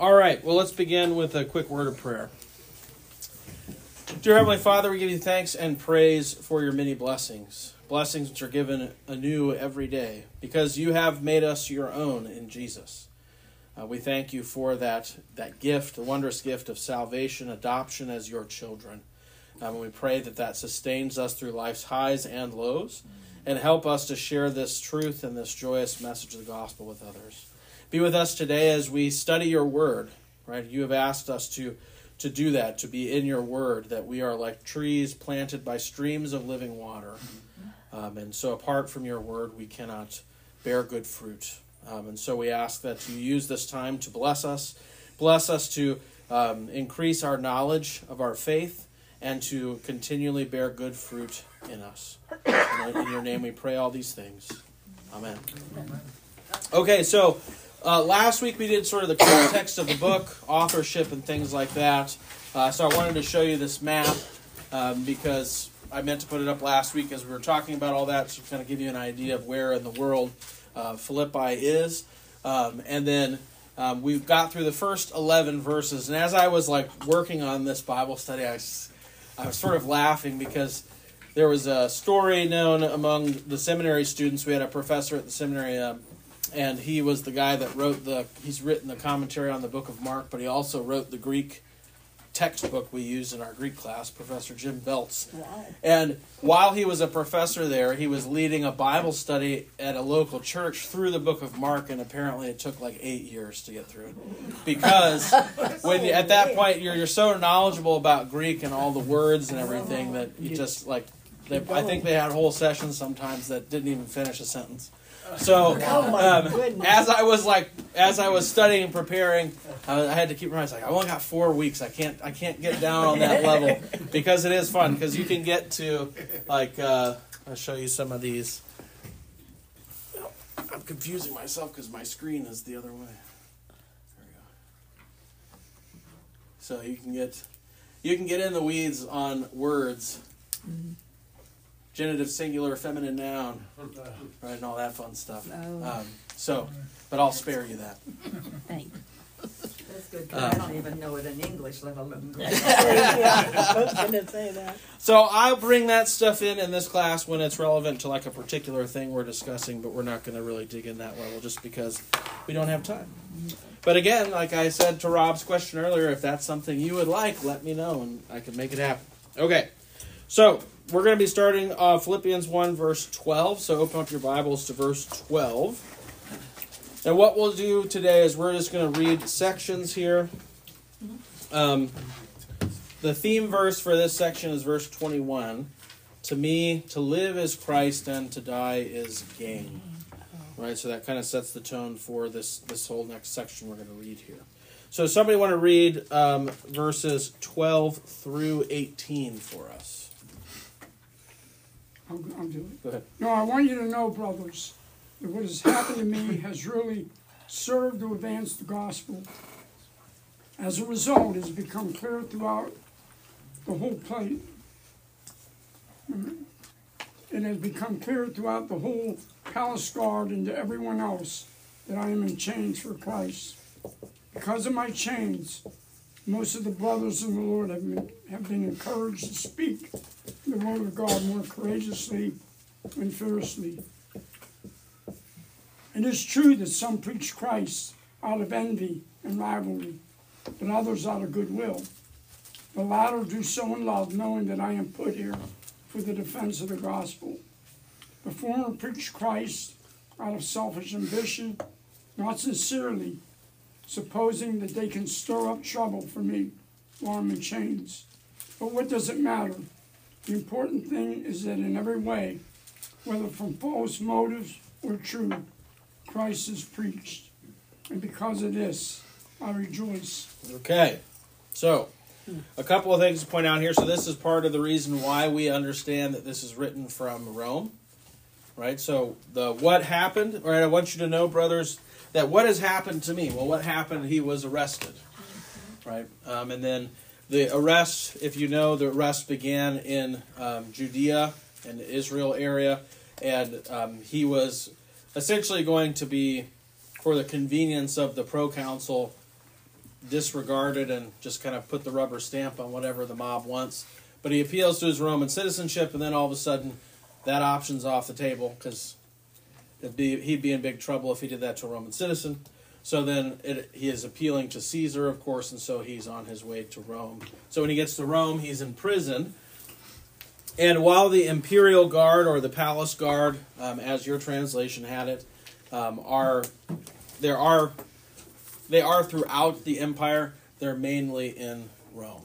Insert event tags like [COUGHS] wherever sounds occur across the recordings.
All right, well, let's begin with a quick word of prayer. Dear Heavenly Father, we give you thanks and praise for your many blessings, blessings which are given anew every day, because you have made us your own in Jesus. Uh, we thank you for that, that gift, the wondrous gift of salvation, adoption as your children. Um, and we pray that that sustains us through life's highs and lows, and help us to share this truth and this joyous message of the gospel with others. Be with us today as we study your word, right? You have asked us to to do that, to be in your word, that we are like trees planted by streams of living water. Um, and so, apart from your word, we cannot bear good fruit. Um, and so, we ask that you use this time to bless us, bless us to um, increase our knowledge of our faith, and to continually bear good fruit in us. In your name, we pray all these things. Amen. Okay, so uh, last week we did sort of the context of the book, authorship, and things like that. Uh, so I wanted to show you this map um, because I meant to put it up last week as we were talking about all that to kind of give you an idea of where in the world uh, Philippi is. Um, and then um, we've got through the first 11 verses. And as I was like working on this Bible study, I was, I was sort of laughing because there was a story known among the seminary students. We had a professor at the seminary, uh, and he was the guy that wrote the he's written the commentary on the book of mark but he also wrote the greek textbook we use in our greek class professor jim Voelz. Wow. and while he was a professor there he was leading a bible study at a local church through the book of mark and apparently it took like eight years to get through. It because [LAUGHS] when you, at that point you're, you're so knowledgeable about greek and all the words and everything that you just like they, i think they had whole sessions sometimes that didn't even finish a sentence so Oh um, as I was like, as I was studying and preparing, I, I had to keep reminding. Like, I only got four weeks. I can't, I can't get down on that level [LAUGHS] because it is fun. Because you can get to, like, uh, I'll show you some of these. I'm confusing myself because my screen is the other way. There we go. So you can get, you can get in the weeds on words. Genitive, singular, feminine noun, [LAUGHS] right, and all that fun stuff. Oh. Um, so, but I'll spare you that. Thanks. That's good, 'cause I don't even know it in English, let alone [LAUGHS] Greek. [LAUGHS] yeah, I say that. So I'll bring that stuff in in this class when it's relevant to like a particular thing we're discussing, but we're not going to really dig in that level just because we don't have time. But again, like I said to Rob's question earlier, if that's something you would like, let me know and I can make it happen. Okay, so we're going to be starting uh, Philippians 1, verse 12. So open up your Bibles to verse 12. And what we'll do today is we're just going to read sections here. Um, the theme verse for this section is verse 21. To me, to live is Christ and to die is gain. Right, so that kind of sets the tone for this this whole next section we're going to read here. So, somebody want to read um, verses 12 through 18 for us? I'll, I'll do it. Go ahead. No, I want you to know, brothers, that what has happened to me has really served to advance the gospel. As a result, it has become clear throughout the whole plate. It has become clear throughout the whole palace guard and to everyone else that I am in chains for Christ. Because of my chains, most of the brothers in the Lord have been, have been encouraged to speak the word of God more courageously and fiercely. It is true that some preach Christ out of envy and rivalry, but others out of goodwill. The latter do so in love, knowing that I am put here for the defense of the gospel. The former preach Christ out of selfish ambition, not sincerely, supposing that they can stir up trouble for me while I'm in chains. But what does it matter? The important thing is that in every way, whether from false motives or true, Christ is preached. And because of this, I rejoice. Okay, so a couple of things to point out here. So this is part of the reason why we understand that this is written from Rome, right? So the what happened, right? I want you to know, brothers, that what has happened to me. Well, what happened? He was arrested, right? Um, and then the arrest, if you know, the arrest began in um, Judea and the Israel area, and um, he was essentially going to be, for the convenience of the proconsul, disregard it and just kind of put the rubber stamp on whatever the mob wants. But he appeals to his Roman citizenship, and then all of a sudden, that option's off the table because be, he'd be in big trouble if he did that to a Roman citizen. So then it, he is appealing to Caesar, of course, and so he's on his way to Rome. So when he gets to Rome, he's in prison. And while the imperial guard or the palace guard, um, as your translation had it, um, are there are they are throughout the empire. They're mainly in Rome,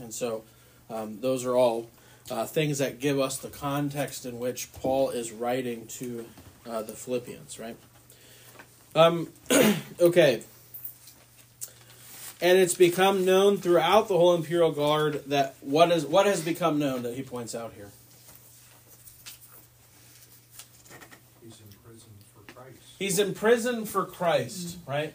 and so um, those are all uh, things that give us the context in which Paul is writing to uh, the Philippians, right? Um, [CLEARS THROAT] okay. And it's become known throughout the whole imperial guard that what is what has become known that he points out here. He's in prison for Christ. He's in prison for Christ, right?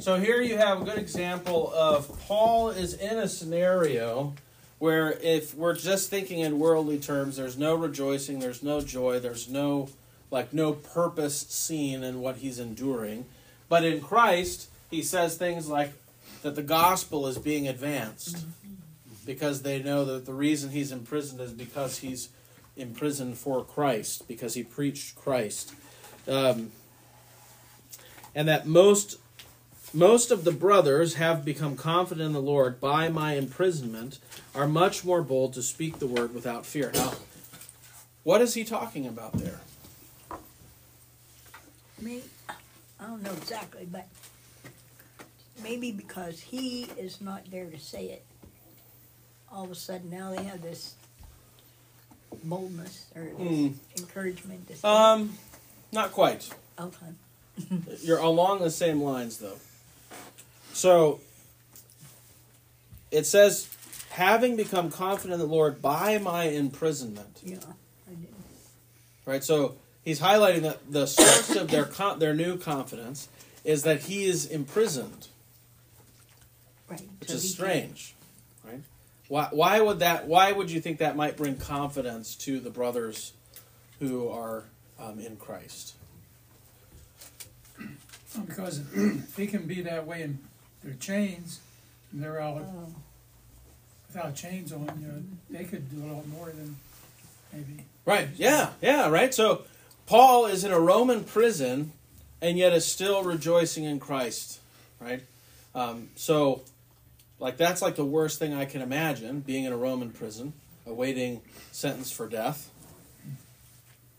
So here you have a good example of Paul is in a scenario where if we're just thinking in worldly terms, there's no rejoicing, there's no joy, there's no like no purpose seen in what he's enduring. But in Christ, he says things like that the gospel is being advanced because they know that the reason he's imprisoned is because he's imprisoned for Christ, because he preached Christ. Um, and that most most of the brothers have become confident in the Lord by my imprisonment, are much more bold to speak the word without fear. Now, what is he talking about there? Me, I don't know exactly, but maybe because he is not there to say it, all of a sudden now they have this boldness or this Hmm. encouragement to say Um, not quite. it. Okay. [LAUGHS] You're along the same lines, though. So it says, having become confident in the Lord by my imprisonment. Yeah, I did. Right. So he's highlighting that the source of their con- their new confidence is that he is imprisoned, Right. which so is he strange. Right. Why? Why would that? Why would you think that might bring confidence to the brothers who are um, in Christ? Well, Because [CLEARS THROAT] he can be that way in their chains, and they're out Oh, without chains on, you know, they could do a lot more than maybe. Right. Yeah. Yeah. Right. So Paul is in a Roman prison, and yet is still rejoicing in Christ. Right. Um, so, like that's like the worst thing I can imagine: being in a Roman prison, awaiting sentence for death,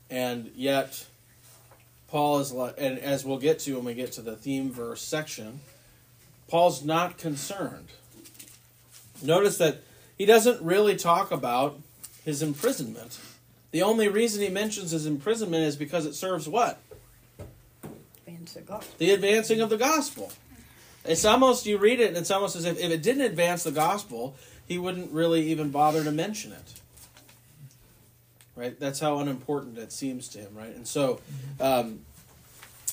and yet Paul is like, and as we'll get to when we get to the theme verse section, Paul's not concerned. Notice that he doesn't really talk about his imprisonment. The only reason he mentions his imprisonment is because it serves what? the. Advancing of the gospel. It's almost, you read it, and it's almost as if if it didn't advance the gospel, he wouldn't really even bother to mention it. Right? That's how unimportant it seems to him, right? And so, um,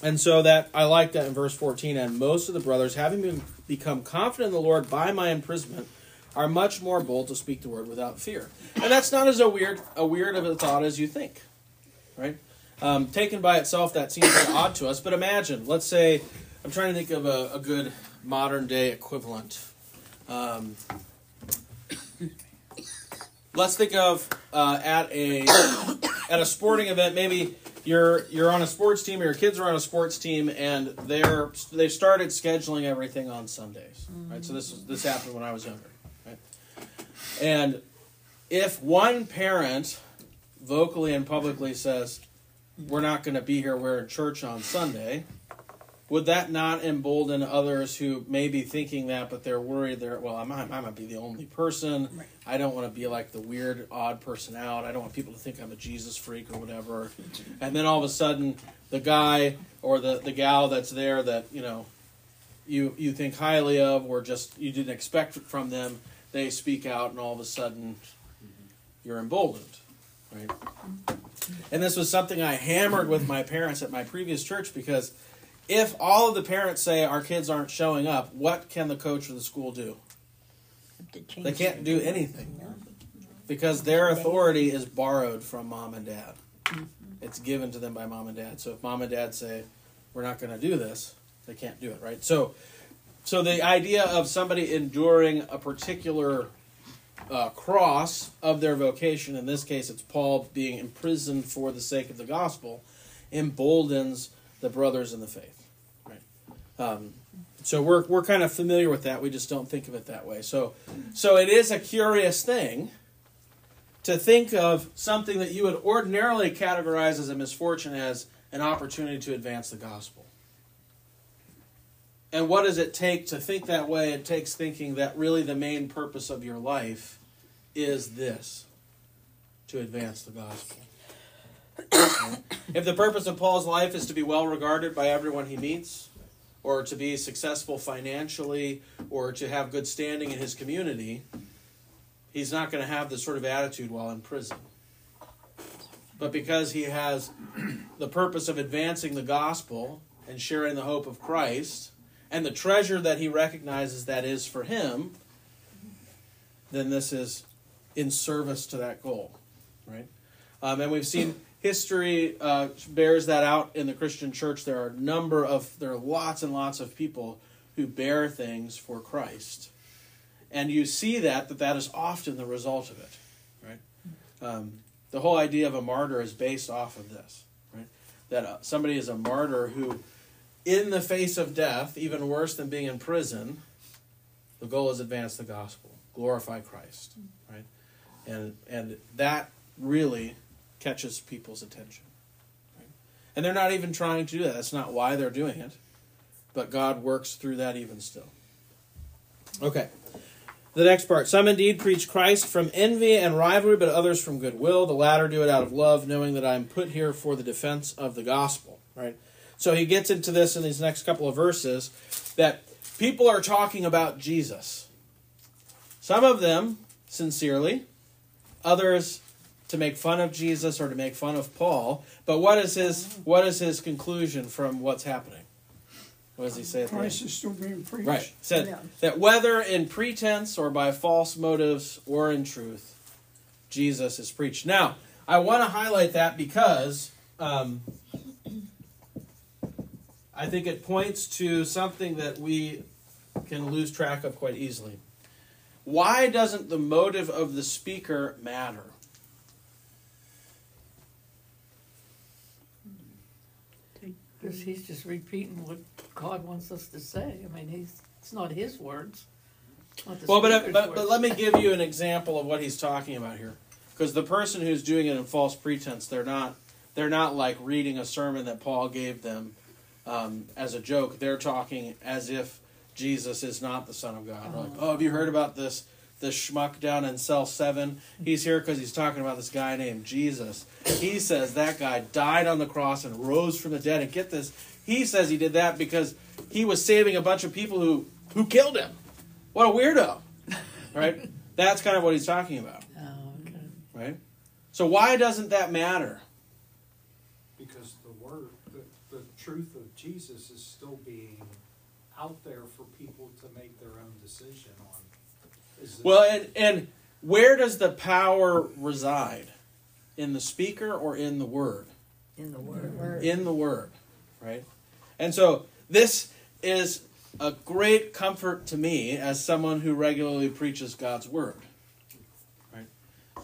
and so that I like that in verse 14. And most of the brothers, having been, become confident in the Lord by my imprisonment, are much more bold to speak the word without fear. And that's not as a weird a weird of a thought as you think, right? Um, taken by itself, that seems very odd to us. But imagine, let's say, I'm trying to think of a, a good modern day equivalent. Um, let's think of uh, at a at a sporting event, maybe you're you're on a sports team, or your kids are on a sports team, and they're they've started scheduling everything on Sundays, right? So this was, this happened when I was younger, right? And if one parent vocally and publicly says, "We're not going to be here. We're in church on Sunday," would that not embolden others who may be thinking that, but they're worried? They're well, I might, I'm gonna be the only person. Right. I don't want to be like the weird, odd person out. I don't want people to think I'm a Jesus freak or whatever. And then all of a sudden, the guy or the the gal that's there that you know you you think highly of, or just you didn't expect from them, they speak out, and all of a sudden you're emboldened, right? And this was something I hammered with my parents at my previous church because if all of the parents say our kids aren't showing up, what can the coach or the school do? They can't do anything because their authority is borrowed from mom and dad. It's given to them by mom and dad. So if mom and dad say, "We're not going to do this," they can't do it, right? So, so the idea of somebody enduring a particular uh, cross of their vocation, in this case, it's Paul being imprisoned for the sake of the gospel, emboldens the brothers in the faith, right? Um, so we're we're kind of familiar with that. We just don't think of it that way. So, so it is a curious thing to think of something that you would ordinarily categorize as a misfortune as an opportunity to advance the gospel. And what does it take to think that way? It takes thinking that really the main purpose of your life is this to advance the gospel. If the purpose of Paul's life is to be well regarded by everyone he meets, or to be successful financially, or to have good standing in his community, he's not going to have this sort of attitude while in prison. But because he has the purpose of advancing the gospel and sharing the hope of Christ, and the treasure that he recognizes that is for him, then this is in service to that goal, right? Um, and we've seen history uh, bears that out in the Christian church. There are a number of there are lots and lots of people who bear things for Christ, and you see that that that is often the result of it, right? Um, the whole idea of a martyr is based off of this, right? That uh, somebody is a martyr who in the face of death, even worse than being in prison, the goal is advance the gospel, glorify Christ, right? And and that really catches people's attention. Right? And they're not even trying to do that. That's not why they're doing it. But God works through that even still. Okay. The next part. Some indeed preach Christ from envy and rivalry, but others from goodwill. The latter do it out of love, knowing that I am put here for the defense of the gospel. Right? So he gets into this in these next couple of verses that people are talking about Jesus. Some of them sincerely, others to make fun of Jesus or to make fun of Paul. But what is his what is his conclusion from what's happening? What does he say at the end? Christ is still being preached. Right. Said Yeah. that whether in pretense or by false motives or in truth, Jesus is preached. Now, I want to highlight that because um, I think it points to something that we can lose track of quite easily. Why doesn't the motive of the speaker matter? Because he's just repeating what God wants us to say. I mean, he's it's not his words. not Well, but, speaker's but but let me give you an example of what he's talking about here, because the person who's doing it in false pretense, they're not they're not like reading a sermon that Paul gave them um, as a joke. They're talking as if Jesus is not the Son of God. Like, oh, have you heard about this this schmuck down in cell seven? He's here because he's talking about this guy named Jesus. He says that guy died on the cross and rose from the dead. And get this, he says he did that because he was saving a bunch of people who who killed him. What a weirdo, [LAUGHS] right? That's kind of what he's talking about, Oh, okay. right? So why doesn't that matter? Because the word, the, the truth of Jesus is still being out there for people to make their own decision on. Is Well, and and where does the power reside? In the speaker or in the word? In the word. In the word, right? And so this is a great comfort to me as someone who regularly preaches God's word. Right?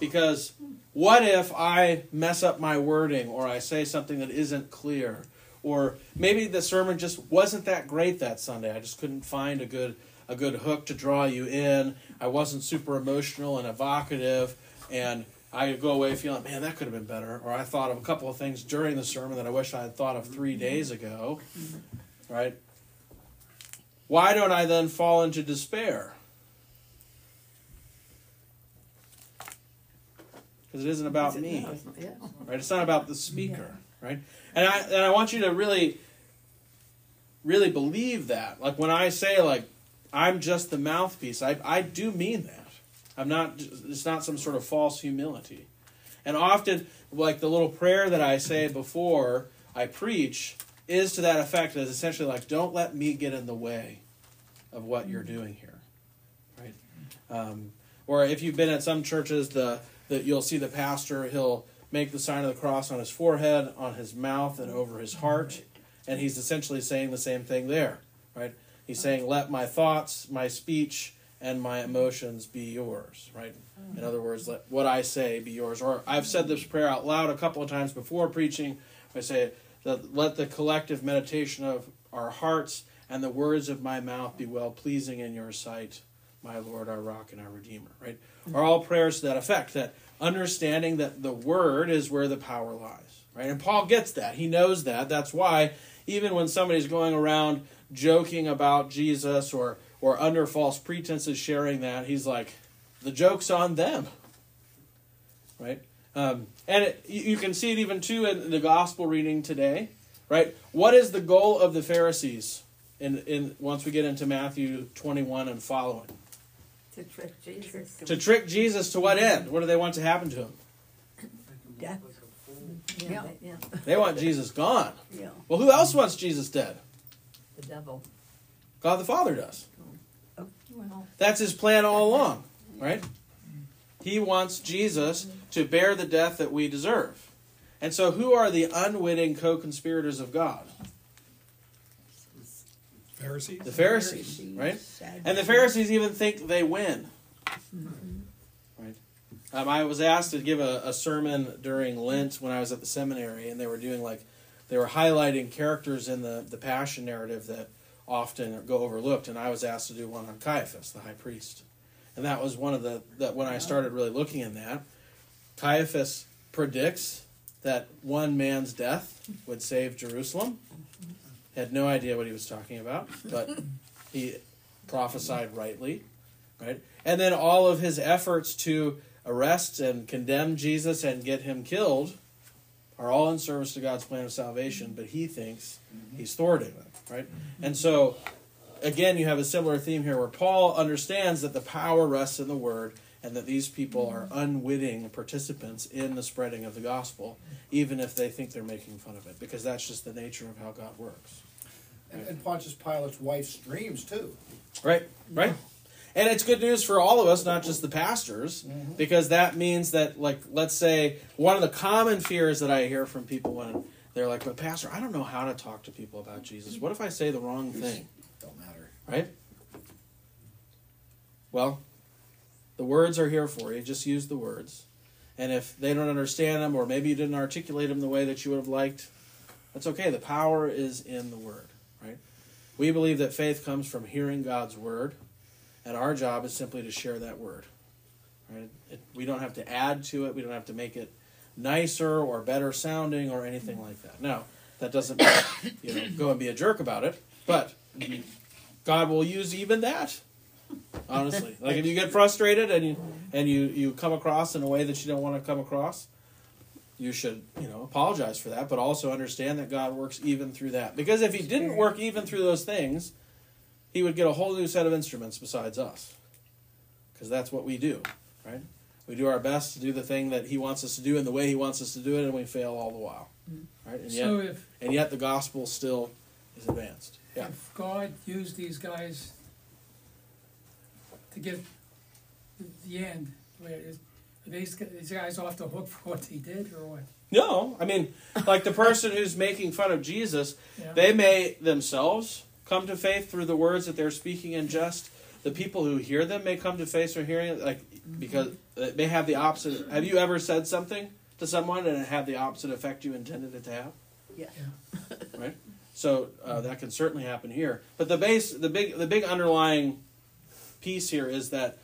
Because what if I mess up my wording or I say something that isn't clear? Or maybe the sermon just wasn't that great that Sunday. I just couldn't find a good a good hook to draw you in. I wasn't super emotional and evocative and I go away feeling, man, that could have been better. Or I thought of a couple of things during the sermon that I wish I had thought of three days ago. Right? Why don't I then fall into despair? Because it isn't about it- me no, it's not- yeah. right? It's not about the speaker, right? And I and I want you to really, really believe that. Like when I say like I'm just the mouthpiece, I I do mean that. I'm not. It's not some sort of false humility. And often, like the little prayer that I say before I preach is to that effect. Is essentially like, don't let me get in the way of what you're doing here, right? Um, or if you've been at some churches, the that you'll see the pastor, he'll make the sign of the cross on his forehead, on his mouth, and over his heart. And he's essentially saying the same thing there, right? He's saying, Let my thoughts, my speech, and my emotions be yours, right? Mm-hmm. In other words, let what I say be yours. Or I've said this prayer out loud a couple of times before preaching. I say that let the collective meditation of our hearts and the words of my mouth be well pleasing in your sight, my Lord, our rock and our Redeemer, right? Mm-hmm. Are all prayers to that effect, that understanding that the word is where the power lies, right? And Paul gets that. He knows that. That's why even when somebody's going around joking about Jesus or or under false pretenses sharing that, he's like, the joke's on them, right? Um, and it, you you can see it even too in the gospel reading today, right? What is the goal of the Pharisees in, in once we get into Matthew 21 and following? To trick Jesus. To trick Jesus to what end? What do they want to happen to him? Death. Yeah, Yeah. they- yeah, They want Jesus gone. Yeah. Well, who else wants Jesus dead? The devil. God the Father does. Well, That's his plan all along, right? He wants Jesus to bear the death that we deserve. And so, who are the unwitting co conspirators of God? Pharisees? The Pharisees, right? And the Pharisees even think they win. Right? Um, I was asked to give a, a sermon during Lent when I was at the seminary, and they were doing like, they were highlighting characters in the, the Passion narrative that often go overlooked, and I was asked to do one on Caiaphas, the high priest. And that was one of the, that when I started really looking in that, Caiaphas predicts that one man's death would save Jerusalem. Had no idea what he was talking about, but he prophesied rightly, right? And then all of his efforts to arrest and condemn Jesus and get him killed are all in service to God's plan of salvation, but he thinks mm-hmm. he's thwarting them, right? Mm-hmm. And so, again, you have a similar theme here where Paul understands that the power rests in the word and that these people are mm-hmm. unwitting participants in the spreading of the gospel, even if they think they're making fun of it, because that's just the nature of how God works. And, and Pontius Pilate's wife's dreams too. Right, right. And it's good news for all of us, not just the pastors, because that means that, like, let's say one of the common fears that I hear from people when they're like, "But pastor, I don't know how to talk to people about Jesus. What if I say the wrong thing?" Don't matter. Right? Well, the words are here for you. Just use the words. And if they don't understand them, or maybe you didn't articulate them the way that you would have liked, that's okay. The power is in the word, right? We believe that faith comes from hearing God's word, and our job is simply to share that word. Right? It, we don't have to add to it. We don't have to make it nicer or better sounding or anything like that. Now, that doesn't mean, [COUGHS] you know go and be a jerk about it, but God will use even that. Honestly, like if you get frustrated and you and you you come across in a way that you don't want to come across, you should you know apologize for that, but also understand that God works even through that. Because if He didn't work even through those things, He would get a whole new set of instruments besides us. Because that's what we do, right? We do our best to do the thing that He wants us to do in the way He wants us to do it, and we fail all the while, mm-hmm. right? And yet, So if, and yet the gospel still is advanced. Yeah. if God used these guys to get the end, where is, are these, these guys off the hook for what he did, or what? No, I mean, like the person who's making fun of Jesus, Yeah. they may themselves come to faith through the words that they're speaking in jest. The people who hear them may come to faith through hearing it, like because it may have the opposite. Have you ever said something to someone and it had the opposite effect you intended it to have? Yeah. Right. So uh, that can certainly happen here. But the base, the big, the big underlying piece here is that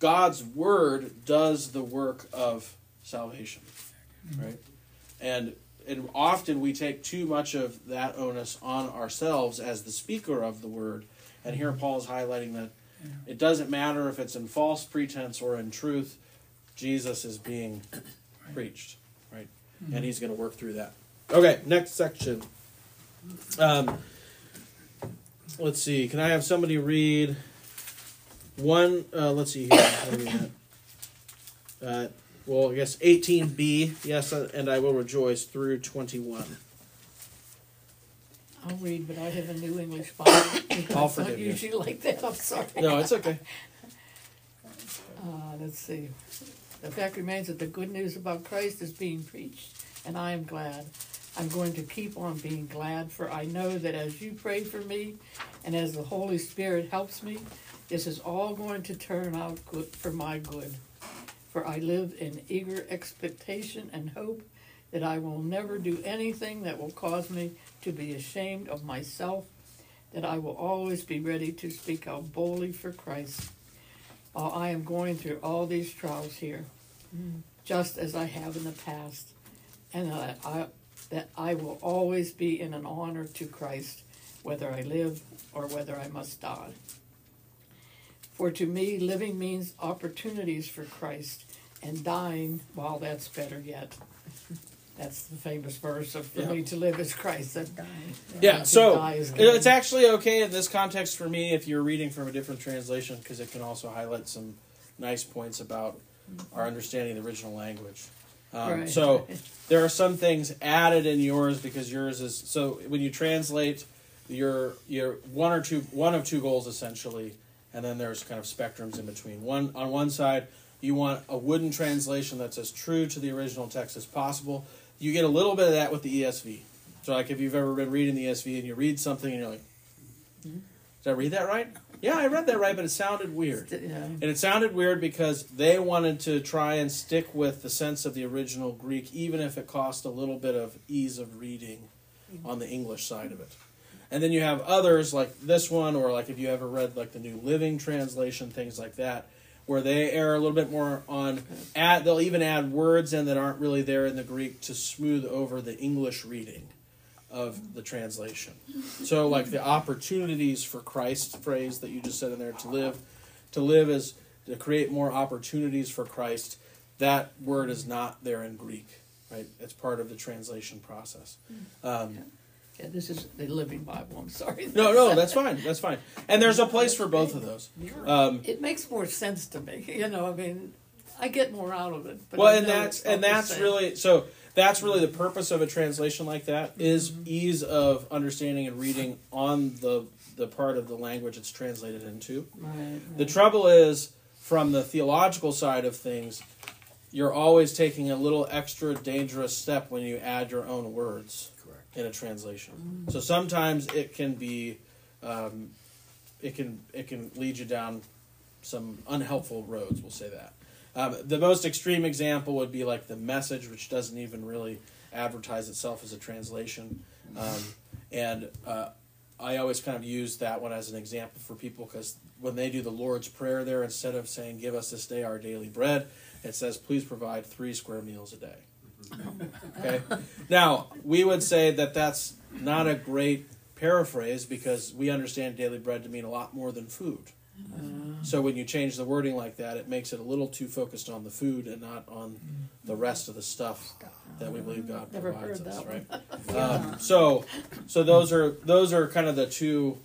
God's word does the work of salvation, right? And and often we take too much of that onus on ourselves as the speaker of the word. And here Paul is highlighting that it doesn't matter if it's in false pretense or in truth, Jesus is being preached, right? And he's going to work through that. Okay, next section. Um, let's see. Can I have somebody read one? Uh, let's see here. What are we? Uh, well, I guess 18b. Yes, and I will rejoice through 21. I'll read, but I have a New English Bible. [COUGHS] I'll It's not forgive you. usually like that, I'm sorry. No, it's okay. [LAUGHS] Uh, let's see. The fact remains that the good news about Christ is being preached, and I am glad. I'm going to keep on being glad, for I know that as you pray for me and as the Holy Spirit helps me, this is all going to turn out good for my good. For I live in eager expectation and hope that I will never do anything that will cause me to be ashamed of myself, that I will always be ready to speak out boldly for Christ while I am going through all these trials here, mm, just as I have in the past, and that I, that I will always be in an honor to Christ, whether I live or whether I must die. For to me, living means opportunities for Christ, and dying, well, that's better yet. [LAUGHS] That's the famous verse of for Yeah. me to live is Christ. That Yeah, so die is it's actually okay in this context for me if you're reading from a different translation because it can also highlight some nice points about our understanding of the original language. Um, Right. So there are some things added in yours because yours is so when you translate your your one or two one of two goals essentially, and then there's kind of spectrums in between. One on one side, you want a wooden translation that's as true to the original text as possible. You get a little bit of that with the ESV. So like if you've ever been reading the ESV and you read something and you're like, mm-hmm. did I read that right? Yeah, I read that right, but it sounded weird. yeah. And it sounded weird because they wanted to try and stick with the sense of the original Greek, even if it cost a little bit of ease of reading mm-hmm. on the English side of it. And then you have others like this one, or like if you ever read like the New Living Translation, things like that, where they err a little bit more on add. They'll even add words in that aren't really there in the Greek to smooth over the English reading of the translation. So, like the opportunities for Christ phrase that you just said in there to live, to live is to create more opportunities for Christ. That word is not there in Greek, right? It's part of the translation process. Um, Yeah, this is the Living Bible. I'm sorry. no, no, that's fine. That's fine. And there's a place for both of those. Um, It makes more sense to me. You know, I mean, I get more out of it. But well, and that's and that's really so. That's really the purpose of a translation like that is ease of understanding and reading on the the part of the language it's translated into. Right, The trouble is, from the theological side of things, you're always taking a little extra dangerous step when you add your own words. In a translation. So sometimes it can be, um, it can it can lead you down some unhelpful roads. We'll say that. Um, the most extreme example would be like the message, which doesn't even really advertise itself as a translation. Um, and uh, I always kind of use that one as an example for people because when they do the Lord's Prayer there, instead of saying, Give us this day our daily bread, it says, Please provide three square meals a day. Okay? Now, we would say that that's not a great paraphrase because we understand daily bread to mean a lot more than food. So when you change the wording like that, it makes it a little too focused on the food and not on the rest of the stuff that we believe God Never provides heard us, that right? Um, so, so those are those are kind of the two,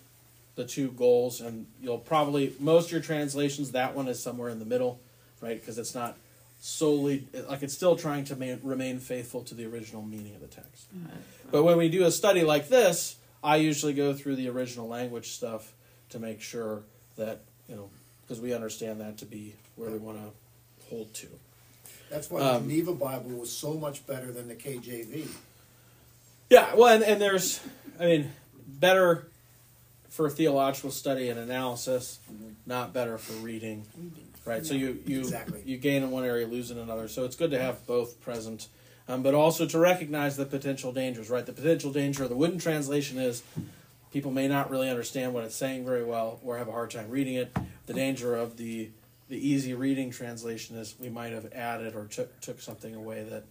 the two goals, and you'll probably most of your translations that one is somewhere in the middle, right? Because it's not solely like it's still trying to ma- remain faithful to the original meaning of the text. But when we do a study like this, I usually go through the original language stuff to make sure that you know because we understand that to be where we want to hold to. That's why Um, the Geneva Bible was so much better than the KJV. Yeah, well, and, and there's, I mean, better for theological study and analysis, not better for reading, right? So you you Exactly. you gain in one area, lose in another. So it's good to have both present, um, but also to recognize the potential dangers, right? The potential danger of the wooden translation is people may not really understand what it's saying very well or have a hard time reading it. The danger of the the easy reading translation is we might have added or took took something away that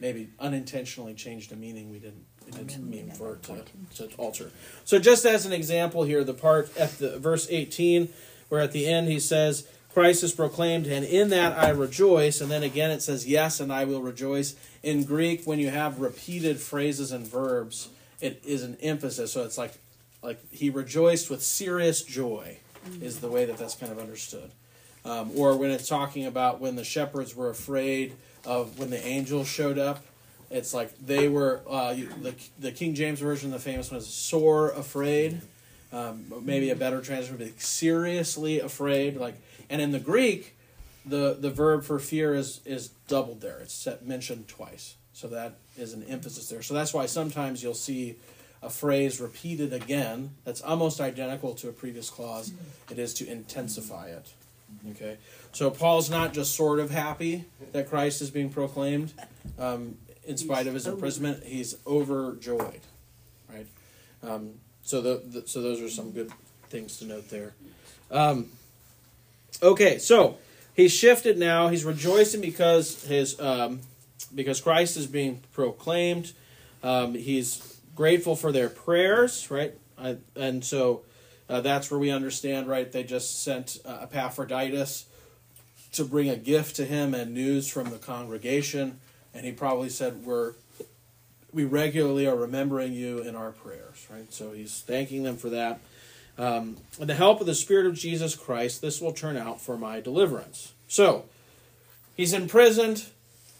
maybe unintentionally changed a meaning we didn't we didn't mean for it to, to alter. So just as an example here, the part at the verse eighteen, where at the end he says, Christ is proclaimed, and in that I rejoice, and then again it says, Yes, and I will rejoice. In Greek, when you have repeated phrases and verbs, it is an emphasis. So it's like like he rejoiced with serious joy is the way that that's kind of understood. Um, or when it's talking about when the shepherds were afraid of when the angels showed up it's like they were uh, the, the king james version the famous one is sore afraid. Um, maybe a better translation would be seriously afraid like and in the greek the the verb for fear is is doubled there. It's set, mentioned twice, so that is an emphasis there. So that's why sometimes you'll see a phrase repeated again that's almost identical to a previous clause. It is to intensify it. Okay, so Paul's not just sort of happy that Christ is being proclaimed, um, in spite of his imprisonment. He's overjoyed, right? Um, so the, the so those are some good things to note there. Um, okay, so he's shifted now. He's rejoicing because his um, because Christ is being proclaimed. Um, he's grateful for their prayers, right? I, and so uh, that's where we understand, right? They just sent uh, Epaphroditus to bring a gift to him and news from the congregation, and he probably said, "We're we regularly are remembering you in our prayers." Right? So he's thanking them for that. Um, with the help of the Spirit of Jesus Christ, this will turn out for my deliverance. So he's imprisoned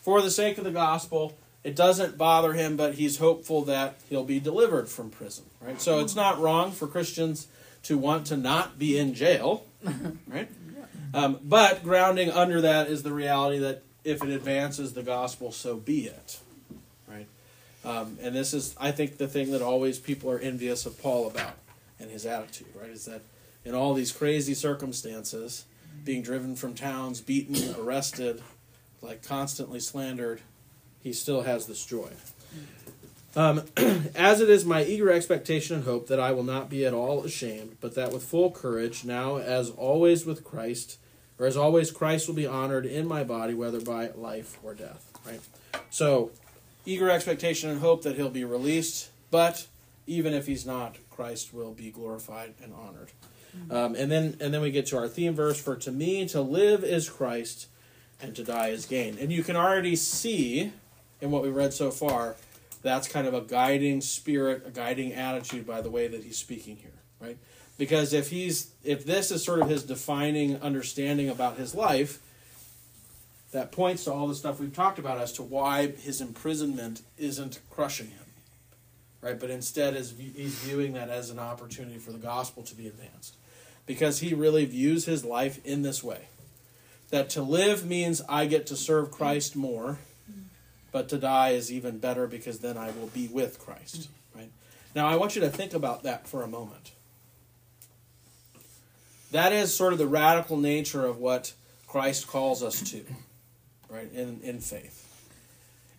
for the sake of the gospel. It doesn't bother him, but he's hopeful that he'll be delivered from prison. Right? So it's not wrong for Christians to want to not be in jail, [LAUGHS] right? Um, but grounding under that is the reality that if it advances the gospel, so be it, right? Um, and this is, I think, the thing that always people are envious of Paul about and his attitude, right? Is that in all these crazy circumstances, being driven from towns, beaten, arrested, like constantly slandered, he still has this joy. Um, [CLEARS THROAT] as it is my eager expectation and hope that I will not be at all ashamed, but that with full courage, now as always with Christ, or as always, Christ will be honored in my body, whether by life or death. Right. So, eager expectation and hope that he'll be released, but even if he's not, Christ will be glorified and honored. Um, and then and then we get to our theme verse: For to me to live is Christ, and to die is gain. And you can already see in what we read so far that's kind of a guiding spirit, a guiding attitude by the way that he's speaking here, right? Because if he's if this is sort of his defining understanding about his life, that points to all the stuff we've talked about as to why his imprisonment isn't crushing him, right? But instead is he's viewing that as an opportunity for the gospel to be advanced, because he really views his life in this way, that to live means I get to serve Christ more but to die is even better because then I will be with Christ. Right? Now, I want you to think about that for a moment. That is sort of the radical nature of what Christ calls us to, right, in, in faith.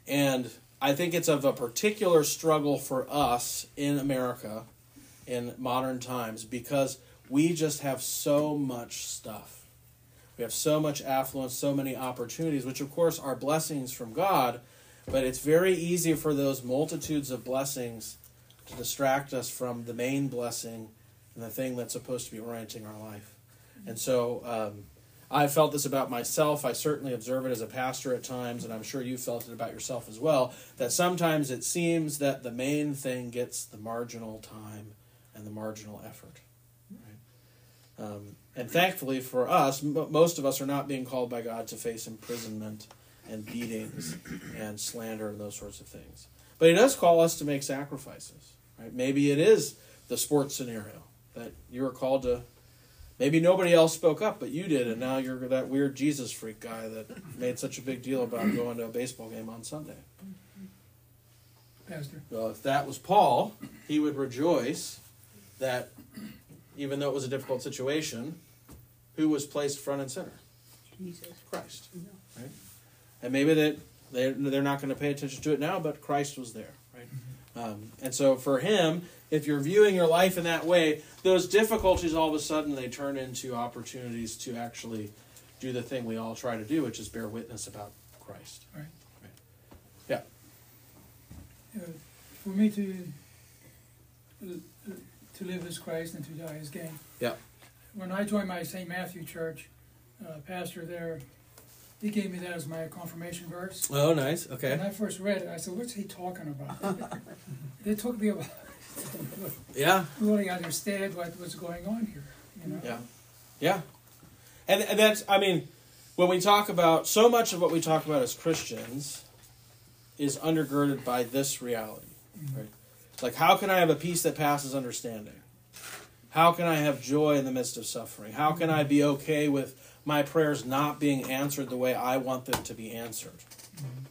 And I think it's of a particular struggle for us in America in modern times because we just have so much stuff. We have so much affluence, so many opportunities, which of course are blessings from God but it's very easy for those multitudes of blessings to distract us from the main blessing and the thing that's supposed to be orienting our life. And so um, I felt this about myself. I certainly observe it as a pastor at times, and I'm sure you felt it about yourself as well. That sometimes it seems that the main thing gets the marginal time and the marginal effort. Um, and thankfully for us, m- most of us are not being called by God to face imprisonment and beatings and slander and those sorts of things. But he does call us to make sacrifices. Right? Maybe it is the sports scenario that you are called to. Maybe nobody else spoke up, but you did, and now you're that weird Jesus freak guy that [LAUGHS] made such a big deal about going to a baseball game on Sunday. Pastor. Well, if that was Paul, he would rejoice that even though it was a difficult situation, who was placed front and center? Jesus. Christ. Right? And maybe that they they're not going to pay attention to it now, but Christ was there, right? Um, and so for him, if you're viewing your life in that way, those difficulties all of a sudden they turn into opportunities to actually do the thing we all try to do, which is bear witness about Christ. Right. Right. Yeah. Uh, for me to uh, to live as Christ and to die as gain. Yeah. When I joined my St. Matthew church, uh, pastor there, he gave me that as my confirmation verse. Oh, nice. Okay. When I first read it, I said, "What's he talking about?" [LAUGHS] it took me a while [LAUGHS] Yeah. to really understand what was going on here. You know. Yeah. Yeah. And, and that's, I mean, when we talk about, so much of what we talk about as Christians is undergirded by this reality, mm-hmm. right? Like, how can I have a peace that passes understanding? How can I have joy in the midst of suffering? How can I be mm-hmm. okay with my prayers not being answered the way I want them to be answered. Mm-hmm.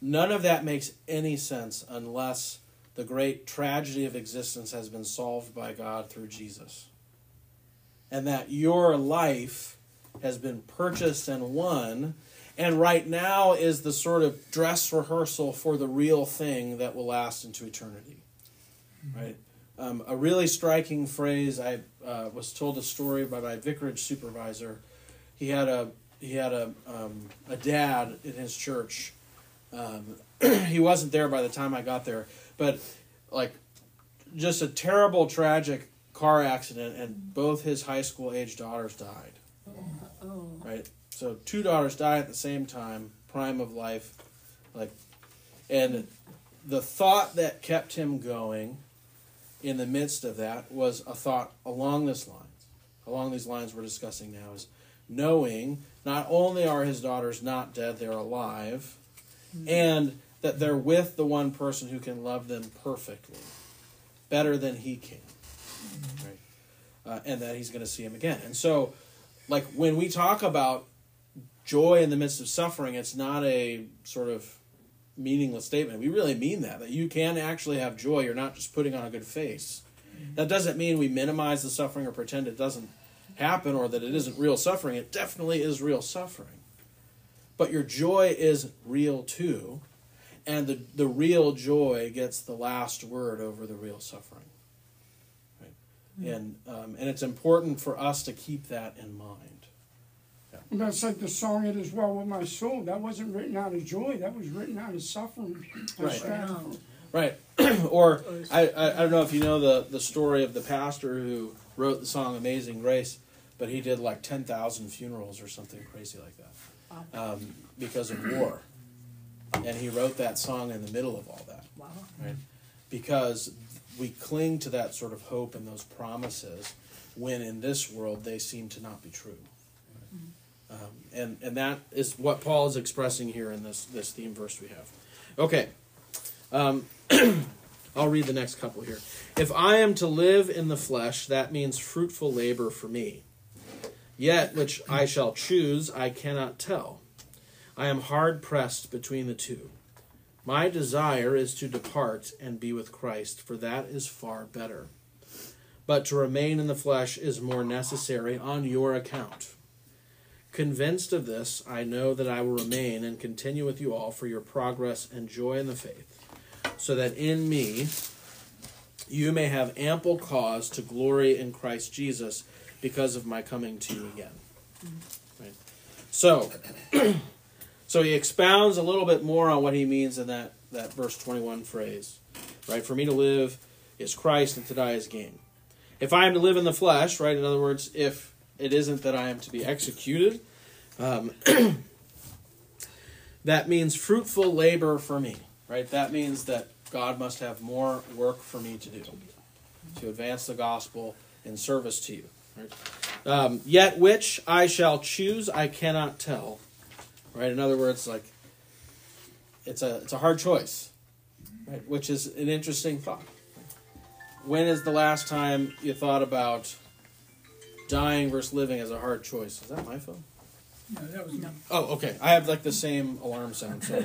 None of that makes any sense unless the great tragedy of existence has been solved by God through Jesus. And that your life has been purchased and won, and right now is the sort of dress rehearsal for the real thing that will last into eternity. Mm-hmm. Right? Um, a really striking phrase. I uh, was told a story by my vicarage supervisor. He had a he had a um, a dad in his church. Um, [CLEARS THROAT] he wasn't there by the time I got there, but like just a terrible, tragic car accident, and both his high school age daughters died. Oh, Right. So two daughters die at the same time, prime of life, like, and the thought that kept him going in the midst of that was a thought along this lines, along these lines we're discussing now is knowing not only are his daughters not dead, they're alive, and that they're with the one person who can love them perfectly, better than he can, right? Uh, and that he's going to see him again. And so, like when we talk about joy in the midst of suffering, it's not a sort of meaningless statement. We really mean that, that you can actually have joy. You're not just putting on a good face. That doesn't mean we minimize the suffering or pretend it doesn't happen or that it isn't real suffering. It definitely is real suffering. But your joy is real too. And the, the real joy gets the last word over the real suffering. Right? And, um, and it's important for us to keep that in mind. And that's like the song "It Is Well with My Soul." That wasn't written out of joy. That was written out of suffering. [CLEARS THROAT] Right. Right. [CLEARS THROAT] or I, I, I don't know if you know the, the story of the pastor who wrote the song Amazing Grace, but he did like 10,000 funerals or something crazy like that um, because of war. And he wrote that song in the middle of all that. wow. Right? Because we cling to that sort of hope and those promises when in this world they seem to not be true. And, and that is what Paul is expressing here in this, this theme verse we have. Okay. Um, [CLEARS THROAT] I'll read the next couple here. If I am to live in the flesh, that means fruitful labor for me. Yet which I shall choose, I cannot tell. I am hard pressed between the two. My desire is to depart and be with Christ, for that is far better. But to remain in the flesh is more necessary on your account. Convinced of this, I know that I will remain and continue with you all for your progress and joy in the faith, so that in me you may have ample cause to glory in Christ Jesus because of my coming to you again. Mm-hmm. Right? So, [CLEARS THROAT] so he expounds a little bit more on what he means in that, that verse 21 phrase. Right? For me to live is Christ and to die is gain. If I am to live in the flesh, right, in other words, if it isn't that I am to be executed, um, [CLEARS THROAT] that means fruitful labor for me, right? That means that God must have more work for me to do to advance the gospel in service to you. Right? Um, yet which I shall choose, I cannot tell. Right? In other words, like it's a it's a hard choice, right? Which is an interesting thought. When is the last time you thought about dying versus living as a hard choice? Is that my phone? No, that was me. Oh, okay. I have like the same alarm sound, so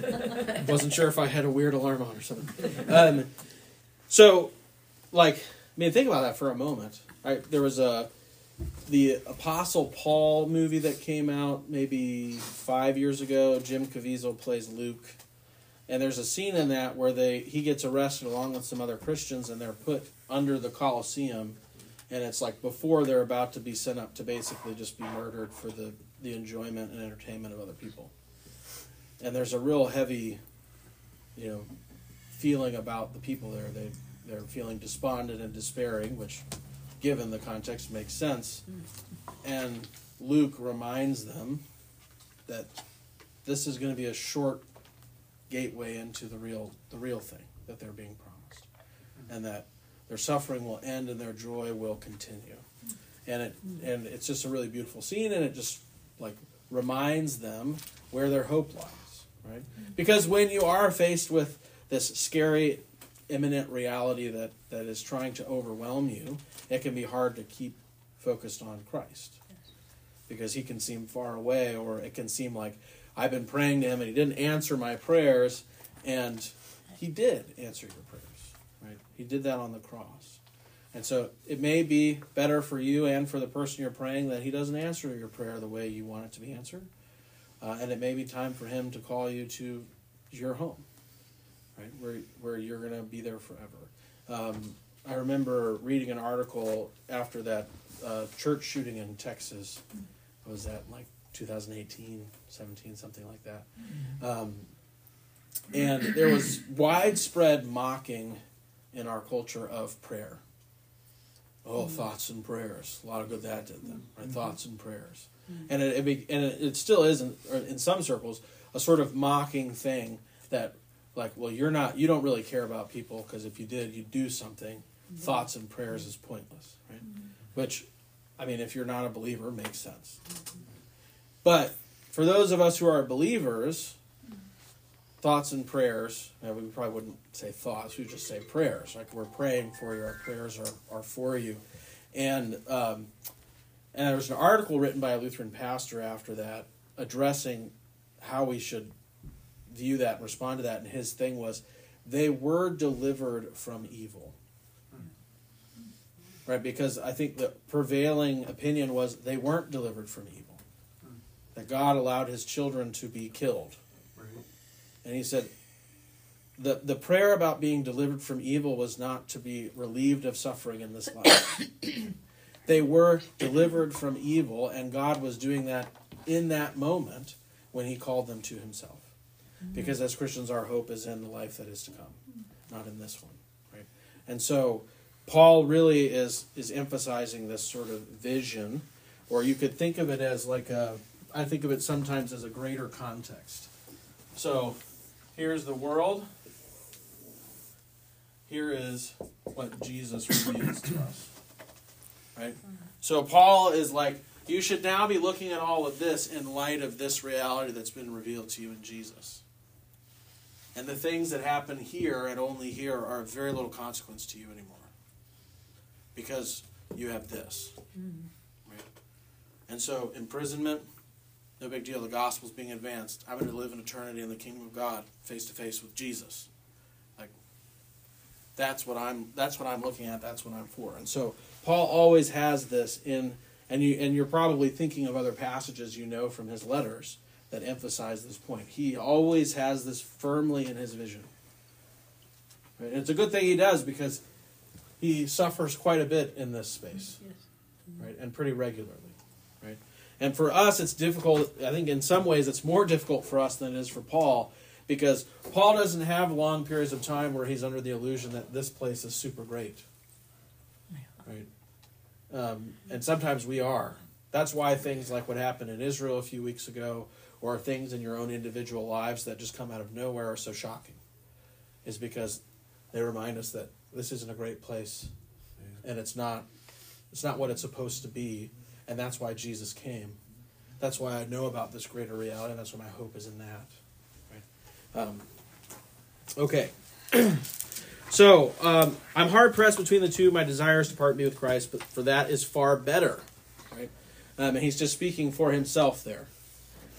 [LAUGHS] wasn't sure if I had a weird alarm on or something. Um, so, like, I mean, think about that for a moment. Right? There was a the Apostle Paul movie that came out maybe five years ago. Jim Caviezel plays Luke, and there's a scene in that where they he gets arrested along with some other Christians, and they're put under the Colosseum, and it's like before they're about to be sent up to basically just be murdered for the the enjoyment and entertainment of other people. And there's a real heavy, you know, feeling about the people there. They they're feeling despondent and despairing, which, given the context, makes sense. And Luke reminds them that this is going to be a short gateway into the real the real thing that they're being promised, and that their suffering will end and their joy will continue. And it and it's just a really beautiful scene, and it just like reminds them where their hope lies, right? Because when you are faced with this scary imminent reality that that is trying to overwhelm you, it can be hard to keep focused on Christ. because he can seem far away, or it can seem like I've been praying to him and he didn't answer my prayers, and he did answer your prayers, He did that on the cross. And so it may be better for you and for the person you're praying that he doesn't answer your prayer the way you want it to be answered. Uh, and it may be time for him to call you to your home, right? Where, where you're going to be there forever. Um, I remember reading an article after that uh, church shooting in Texas. Was that like 2018, 17, something like that? Um, and there was widespread mocking in our culture of prayer. Oh, mm-hmm. thoughts and prayers. A lot of good that did them. Right? Mm-hmm. Thoughts and prayers, mm-hmm. and it, it be, and it, it still is in, in some circles a sort of mocking thing that, like, well, you're not, you don't really care about people because if you did, you'd do something. Thoughts and prayers is pointless, right? Which, I mean, if you're not a believer, makes sense. But for those of us who are believers, thoughts and prayers, and we probably wouldn't say thoughts, we just say prayers. Like we're praying for you, our prayers are, are for you. And um, and there was an article written by a Lutheran pastor after that addressing how we should view that and respond to that. And his thing was, they were delivered from evil. Right? Because I think the prevailing opinion was they weren't delivered from evil. That God allowed his children to be killed. And he said, the, the prayer about being delivered from evil was not to be relieved of suffering in this life. [COUGHS] they were delivered from evil, and God was doing that in that moment when he called them to himself. Mm-hmm. Because as Christians, our hope is in the life that is to come, not in this one. Right? And so Paul really is is emphasizing this sort of vision, or you could think of it as like a I think of it sometimes as a greater context. So here's the world. Here is what Jesus reveals to us. Right? So Paul is like, you should now be looking at all of this in light of this reality that's been revealed to you in Jesus. And the things that happen here and only here are of very little consequence to you anymore. Because you have this. Mm-hmm. Right? And so imprisonment, no big deal. The gospel's being advanced. I'm going to live in eternity in the kingdom of God, face to face with Jesus. Like that's what I'm. That's what I'm looking at. That's what I'm for. And so Paul always has this in, and you and you're probably thinking of other passages you know from his letters that emphasize this point. He always has this firmly in his vision. Right? And it's a good thing he does because he suffers quite a bit in this space, Yes. right, and pretty regularly. And for us, it's difficult. I think in some ways, it's more difficult for us than it is for Paul, because Paul doesn't have long periods of time where he's under the illusion that this place is super great, right. Um, and sometimes we are. That's why things like what happened in Israel a few weeks ago, or things in your own individual lives that just come out of nowhere, are so shocking. Is because they remind us that this isn't a great place, and it's not. It's not what it's supposed to be, and that's why Jesus came. That's why I know about this greater reality. And that's why my hope is in that. Right? Um, okay. [CLEARS THROAT] so um, I'm hard pressed between the two. My desire is to part me with Christ, but for that is far better. Right? Um, and he's just speaking for himself there.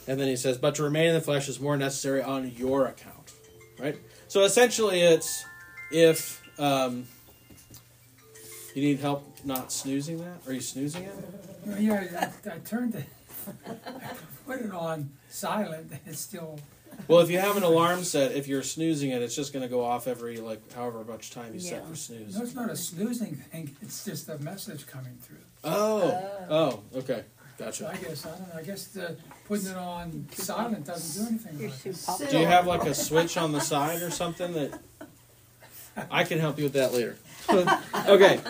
And then he says, "But to remain in the flesh is more necessary on your account." Right. So essentially, it's if um, you need help not snoozing that. Are you snoozing it? Yeah, I, I turned it, I [LAUGHS] put it on silent, it's still, Well, if you have an alarm set, if you're snoozing it, it's just going to go off every like however much time you set Yeah. for snooze. no, it's not a snoozing thing, it's just a message coming through. Oh, oh, oh okay, So gotcha. I guess, I don't know, I guess the, putting it on silent doesn't do anything You're like too it. popular. Do you have like a switch on the side or something that I can help you with that later? [LAUGHS] okay,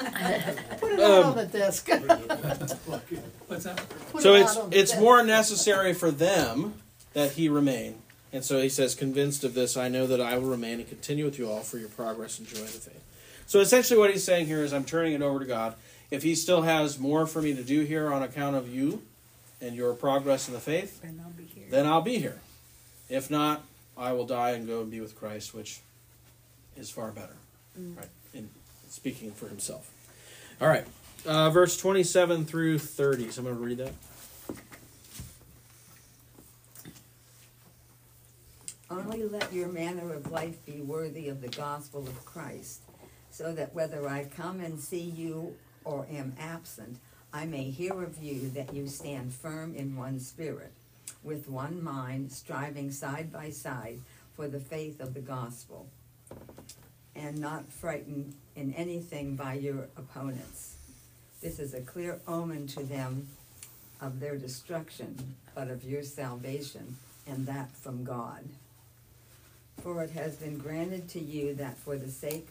Put it Um, out on the desk. What's that? Put so it it's on the it's desk. more necessary for them that he remain, and so he says, "Convinced of this, I know that I will remain and continue with you all for your progress and joy in the faith." So essentially, what he's saying here is, I'm turning it over to God. If He still has more for me to do here on account of you and your progress in the faith, And I'll be here. then I'll be here. If not, I will die and go and be with Christ, which is far better. Right? speaking for himself. All right, uh, verse 27 through 30. I'm going to read that. Only let your manner of life be worthy of the gospel of Christ, so that whether I come and see you or am absent, I may hear of you that you stand firm in one spirit, with one mind, striving side by side for the faith of the gospel, and not frightened in anything by your opponents. This is a clear omen to them of their destruction, but of your salvation, and that from God. For it has been granted to you that for the sake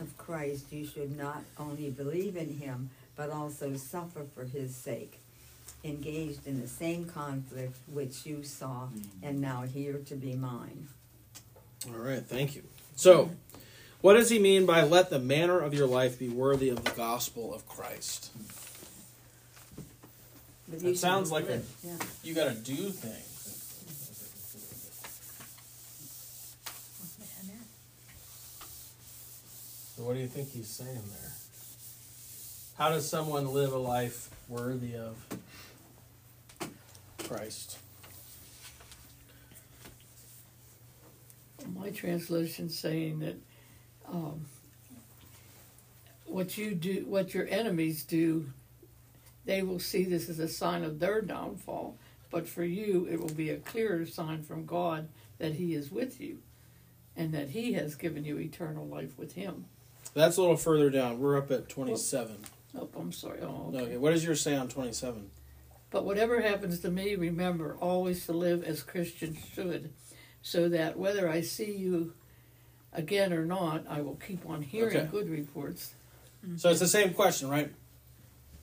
of Christ you should not only believe in him, but also suffer for his sake, engaged in the same conflict which you saw mm-hmm. and now hear to be mine. All right, thank you. So, what does he mean by let the manner of your life be worthy of the gospel of Christ? But That you should sounds like a- live- yeah. You got to do things. So what do you think he's saying there? How does someone live a life worthy of Christ? My translation saying that um, what you do, what your enemies do, they will see this as a sign of their downfall. But for you, it will be a clearer sign from God that He is with you, and that He has given you eternal life with Him. That's a little further down. We're up at 27. Oh, I'm sorry. Oh, okay. Okay, what does yours say on 27? But whatever happens to me, remember always to live as Christians should, so that whether I see you again or not, I will keep on hearing Okay. good reports. So it's the same question, right?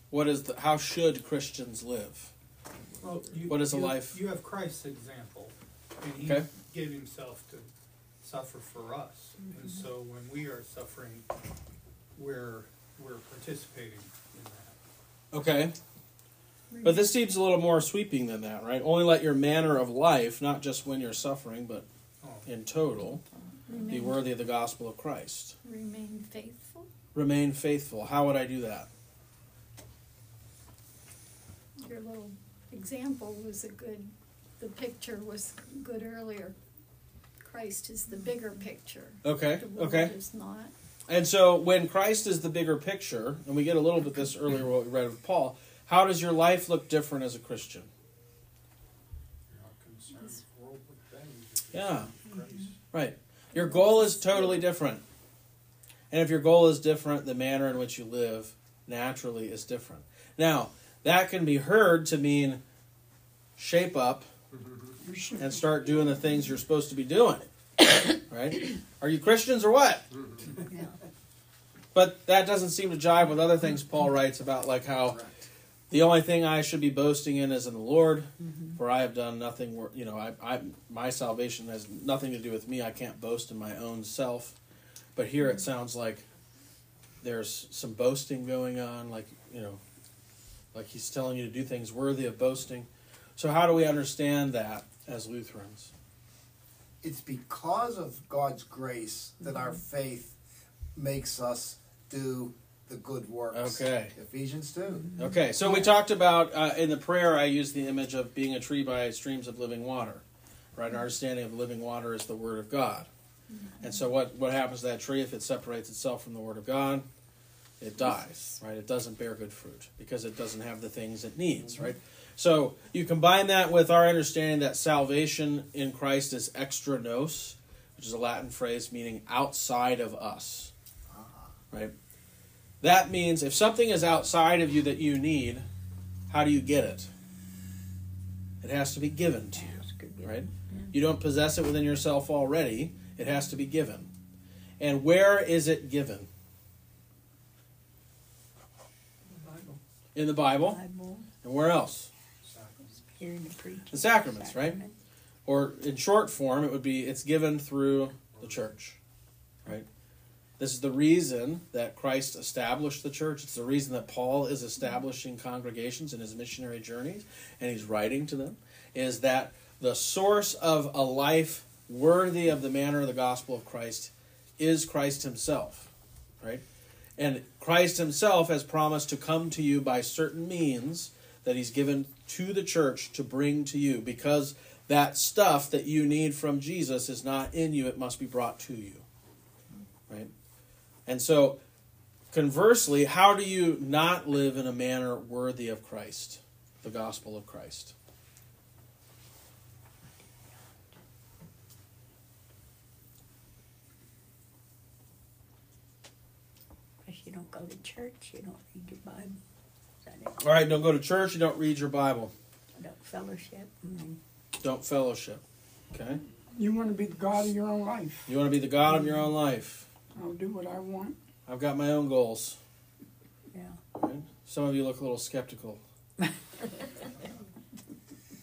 What is the, how should Christians live? Well, you, What is a you- life? You have Christ's example, and he Okay. gave himself to suffer for us, and so when we are suffering, we're we're participating in that. Okay. But this seems a little more sweeping than that, right? Only let your manner of life, not just when you're suffering, but Oh. in total, be worthy of the gospel of Christ. remain faithful. Remain faithful. How would I do that? Your little example was a good, the picture was good earlier. Christ is the bigger picture. Okay, The world okay. is not. And so when Christ is the bigger picture, and we get a little bit this earlier what we read of Paul, how does your life look different as a Christian? You're not concerned with worldly things. it's Yeah. Christ. Right. Your goal is totally different. And if your goal is different, the manner in which you live naturally is different. Now, that can be heard to mean shape up and start doing the things you're supposed to be doing. [COUGHS] right? Are you Christians or what? But that doesn't seem to jive with other things Paul writes about, like how the only thing I should be boasting in is in the Lord, mm-hmm. for I have done nothing. wor- You know, I, I, my salvation has nothing to do with me. I can't boast in my own self. But here it mm-hmm. sounds like there's some boasting going on, like you know, like he's telling you to do things worthy of boasting. So how do we understand that as Lutherans? It's because of God's grace that our mm-hmm. faith makes us do the good works. Okay. Ephesians 2. Mm-hmm. Okay, so we talked about uh, in the prayer. I used the image of being a tree by streams of living water, right? Our understanding of living water is the Word of God, mm-hmm. and so what what happens to that tree if it separates itself from the Word of God? It dies, right? It doesn't bear good fruit because it doesn't have the things it needs, mm-hmm. right? So you combine that with our understanding that salvation in Christ is extra nos, which is a Latin phrase meaning outside of us, ah. right? That means if something is outside of you that you need, how do you get it? It has to be given to you, right? You don't possess it within yourself already. It has to be given. And where is it given? In the Bible. In the Bible, And where else? hearing the. The sacraments, right? Or in short form, it would be it's given through the church, right? This is the reason that Christ established the church. It's the reason that Paul is establishing congregations in his missionary journeys and he's writing to them. Is that the source of a life worthy of the manner of the gospel of Christ is Christ himself, right? And Christ himself has promised to come to you by certain means that he's given to the church to bring to you because that stuff that you need from Jesus is not in you, it must be brought to you. Right? And so, conversely, how do you not live in a manner worthy of Christ, the gospel of Christ? If you don't go to church, you don't read your Bible. Is that it? All right, don't go to church, you don't read your Bible, Don't fellowship. Mm. don't fellowship. Okay? You want to be the God of your own life. You want to be the God of your own life. I'll do what I want. I've got my own goals. Yeah. Right? Some of you look a little skeptical. [LAUGHS]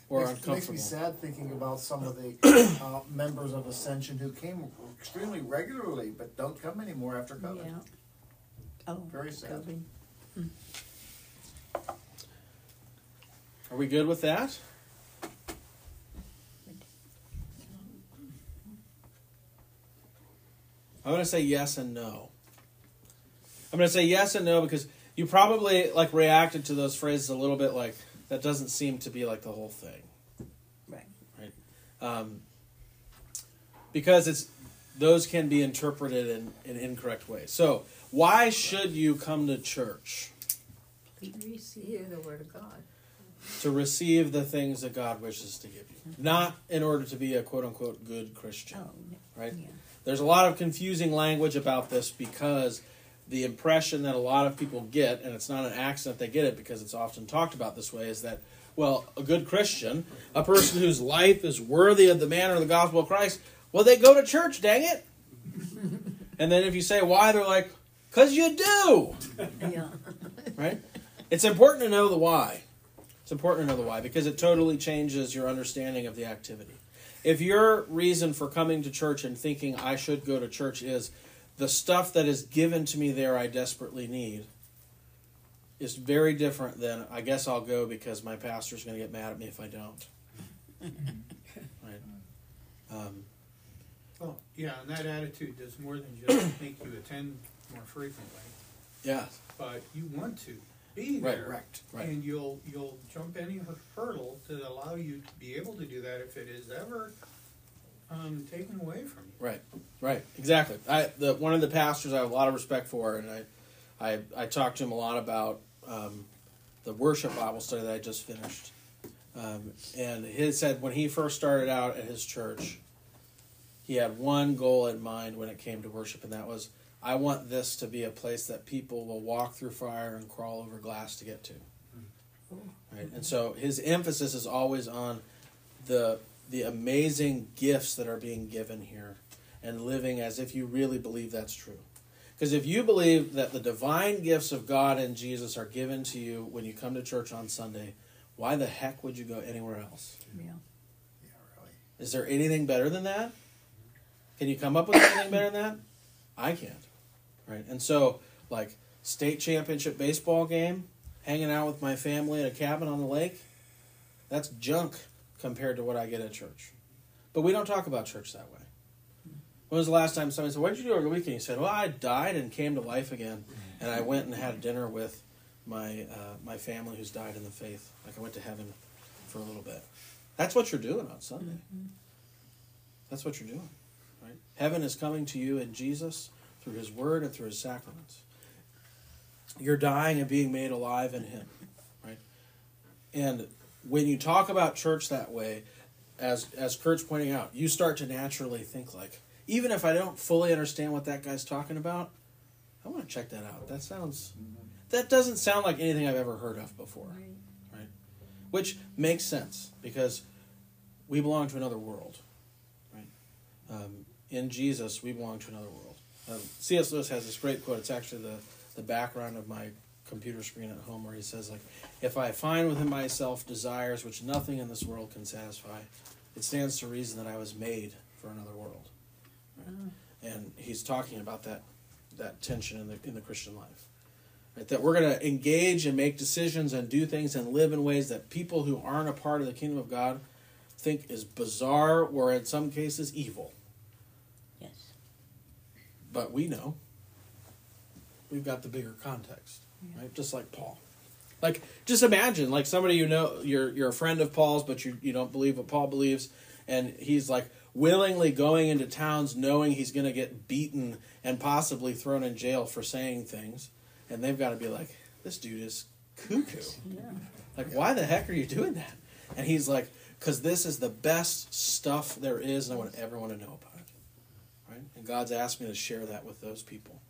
or Makes- Makes me sad thinking about some of the [COUGHS] uh, members of Ascension who came extremely regularly, but don't come anymore after COVID. Yeah. Oh, Very sad. COVID. Are we good with that? I'm going to say yes and no. I'm going to say yes and no because you probably like reacted to those phrases a little bit like that doesn't seem to be like the whole thing. Right. Right. Um, because it's those can be interpreted in, in incorrect ways. So, why should you come to church? To receive the word of God. to receive the things that God wishes to give you, not in order to be a quote unquote good Christian. Oh, Right? yeah. There's a lot of confusing language about this because the impression that a lot of people get, and it's not an accident they get it because it's often talked about this way, is that, well, a good Christian, a person whose life is worthy of the manner of the gospel of Christ, well, they go to church, dang it. and then if you say why, they're like, because you do Yeah. right? It's important to know the why. It's important to know the why because it totally changes your understanding of the activity. If your reason for coming to church and thinking I should go to church is the stuff that is given to me there I desperately need, is very different than I guess I'll go because my pastor's going to get mad at me if I don't. [LAUGHS] right? Um, Well, yeah, and that attitude does more than just make you attend more frequently, yeah, but you want to be Right, there. correct, right. And you'll, you'll jump any hurdle to allow you to be able to do that if it is ever, um, taken away from you. Right, right, exactly. I the one of the pastors I have a lot of respect for, and I, I, I talked to him a lot about um, the worship Bible study that I just finished, um, and he said when he first started out at his church, he had one goal in mind when it came to worship, and that was I want this to be a place that people will walk through fire and crawl over glass to get to. Hmm. Right, and so his emphasis is always on the the amazing gifts that are being given here and living as if you really believe that's true. Because if you believe that the divine gifts of God and Jesus are given to you when you come to church on Sunday, why the heck would you go anywhere else? Yeah. Yeah, really. Is there anything better than that? Can you come up with anything better than that? I can't. Right? And so, like, state championship baseball game, hanging out with my family at a cabin on the lake, that's junk compared to what I get at church. But we don't talk about church that way. When was the last time somebody said, What did you do over the weekend? You said, Well, I died and came to life again. And I went and had dinner with my, uh, my family who's died in the faith. Like, I went to heaven for a little bit. That's what you're doing on Sunday. That's what you're doing, right? Heaven is coming to you in Jesus through His Word and through His sacraments. You're dying and being made alive in Him, right? And when you talk about church that way, as as Kurt's pointing out, you start to naturally think like, even if I don't fully understand what that guy's talking about, I want to check that out. That sounds, that doesn't sound like anything I've ever heard of before, right? Which makes sense because we belong to another world, right? Um, in Jesus, we belong to another world. Um, C.S. Lewis has this great quote. It's actually the, the background of my computer screen at home, where he says, "Like, if I find within myself desires which nothing in this world can satisfy, it stands to reason that I was made for another world." Right? And he's talking about that that tension in the in the Christian life. Right? That we're going to engage and make decisions and do things and live in ways that people who aren't a part of the kingdom of God think is bizarre or in some cases evil. But we know. We've got the bigger context, right? Just like Paul. Like, just imagine, like somebody you know, you're you're a friend of Paul's, but you you don't believe what Paul believes, and he's like willingly going into towns knowing he's going to get beaten and possibly thrown in jail for saying things, and they've got to be like, this dude is cuckoo. [LAUGHS] Yeah. Like, why the heck are you doing that? And he's like, because this is the best stuff there is, and I want everyone to know about Right? And God's asked me to share that with those people.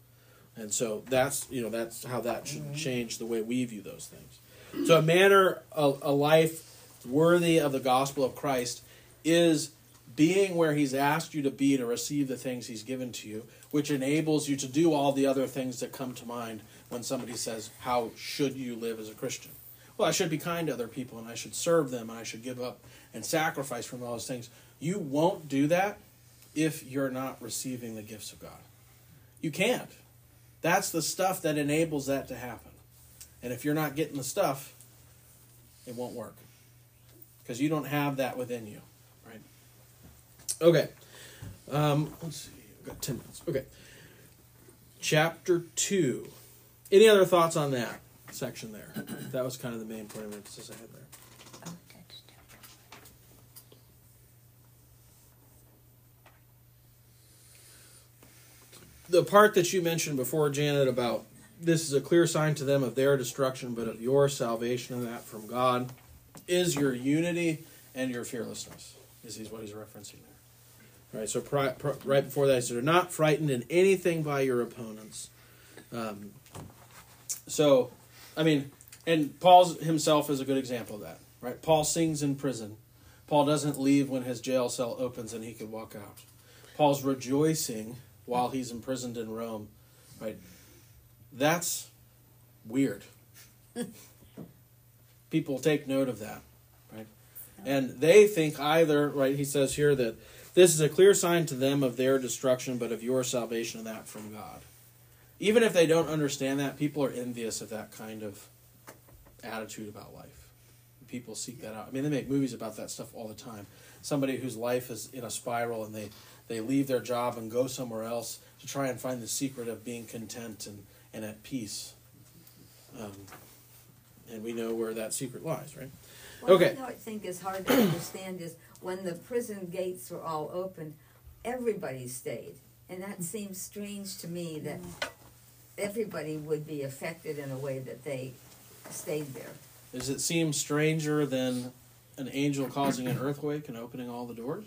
And so that's you know that's how that should mm-hmm. change the way we view those things. So a manner, a, a life worthy of the gospel of Christ is being where He's asked you to be to receive the things He's given to you, which enables you to do all the other things that come to mind when somebody says, "How should you live as a Christian?" Well, I should be kind to other people, and I should serve them, and I should give up and sacrifice from all those things. You won't do that if you're not receiving the gifts of God. You can't. That's the stuff that enables that to happen. And if you're not getting the stuff, it won't work. Because you don't have that within you. Right? Okay. Um, let's see. I've got 10 minutes. Okay. Chapter 2. Any other thoughts on that section there? that was kind of the main point of emphasis I had there. The part that you mentioned before, Janet, about this is a clear sign to them of their destruction, but of your salvation and that from God, is your unity and your fearlessness. Is what he's referencing there. Right. So pri- right before that, he said, "Are not frightened in anything by your opponents." Um, so, I mean, and Paul himself is a good example of that. Right. Paul sings in prison. Paul doesn't leave when his jail cell opens and he can walk out. Paul's rejoicing while he's imprisoned in Rome, right? That's weird. [LAUGHS] People take note of that, right? And they think either, right? He says here that this is a clear sign to them of their destruction, but of your salvation and that from God. Even if they don't understand that, people are envious of that kind of attitude about life. People seek that out. I mean, they make movies about that stuff all the time. Somebody whose life is in a spiral and they they leave their job and go somewhere else to try and find the secret of being content and, and at peace. Um, and we know where that secret lies, right? What Okay. I think is hard to understand is when the prison gates were all open, everybody stayed. And that seems strange to me that everybody would be affected in a way that they stayed there. Does it seem stranger than an angel causing an earthquake and opening all the doors?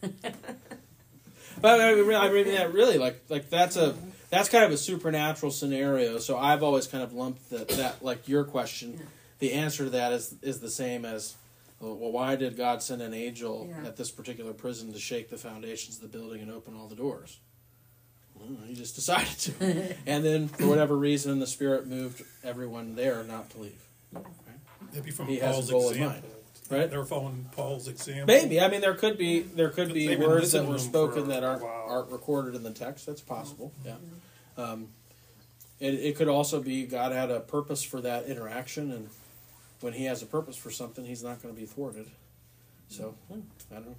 [LAUGHS] but I mean, I mean, yeah, really, like, like that's a that's kind of a supernatural scenario. So I've always kind of lumped that, that like your question, the answer to that is is the same as, well, why did God send an angel Yeah. at this particular prison to shake the foundations of the building and open all the doors? Well, he just decided to, [LAUGHS] and then for whatever reason, the Spirit moved everyone there not to leave. Maybe from He has a Paul's goal in example. Mind, right? They're following Paul's example. Maybe. I mean, there could be there could be they've words that were spoken for that aren't while. aren't recorded in the text. That's possible. Yeah. Um, it it could also be God had a purpose for that interaction, and when He has a purpose for something, He's not going to be thwarted. So hmm, I don't know.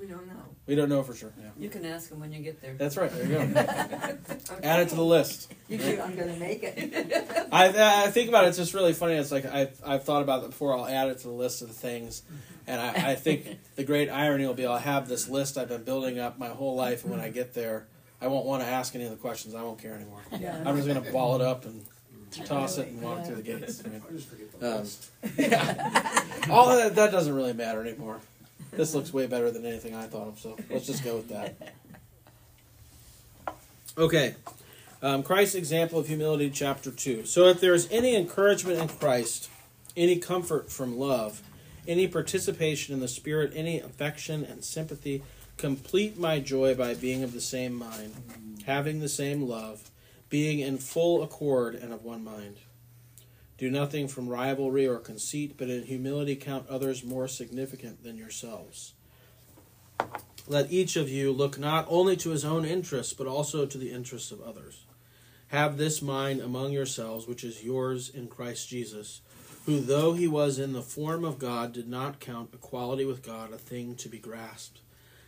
We don't know. We don't know for sure. Yeah. You can ask them when you get there. That's right. There you go. [LAUGHS] Add it to the list. You do, I'm gonna make it. [LAUGHS] I, I think about it. It's just really funny. It's like I've, I've thought about it before. I'll add it to the list of the things, and I, I think the great irony will be I'll have this list I've been building up my whole life, and when I get there, I won't want to ask any of the questions. I won't care anymore. Yeah. I'm just going to ball it up and toss it and walk through the gates. right? I just forget the Um, list. [LAUGHS] All that that doesn't really matter anymore. This looks way better than anything I thought of, so let's just go with that. Okay. Um, Christ's example of humility, chapter 2. So, if there is any encouragement in Christ, any comfort from love, any participation in the Spirit, any affection and sympathy, complete my joy by being of the same mind, having the same love, being in full accord and of one mind. Do nothing from rivalry or conceit, but in humility count others more significant than yourselves. Let each of you look not only to his own interests, but also to the interests of others. Have this mind among yourselves, which is yours in Christ Jesus, who, though he was in the form of God, did not count equality with God a thing to be grasped,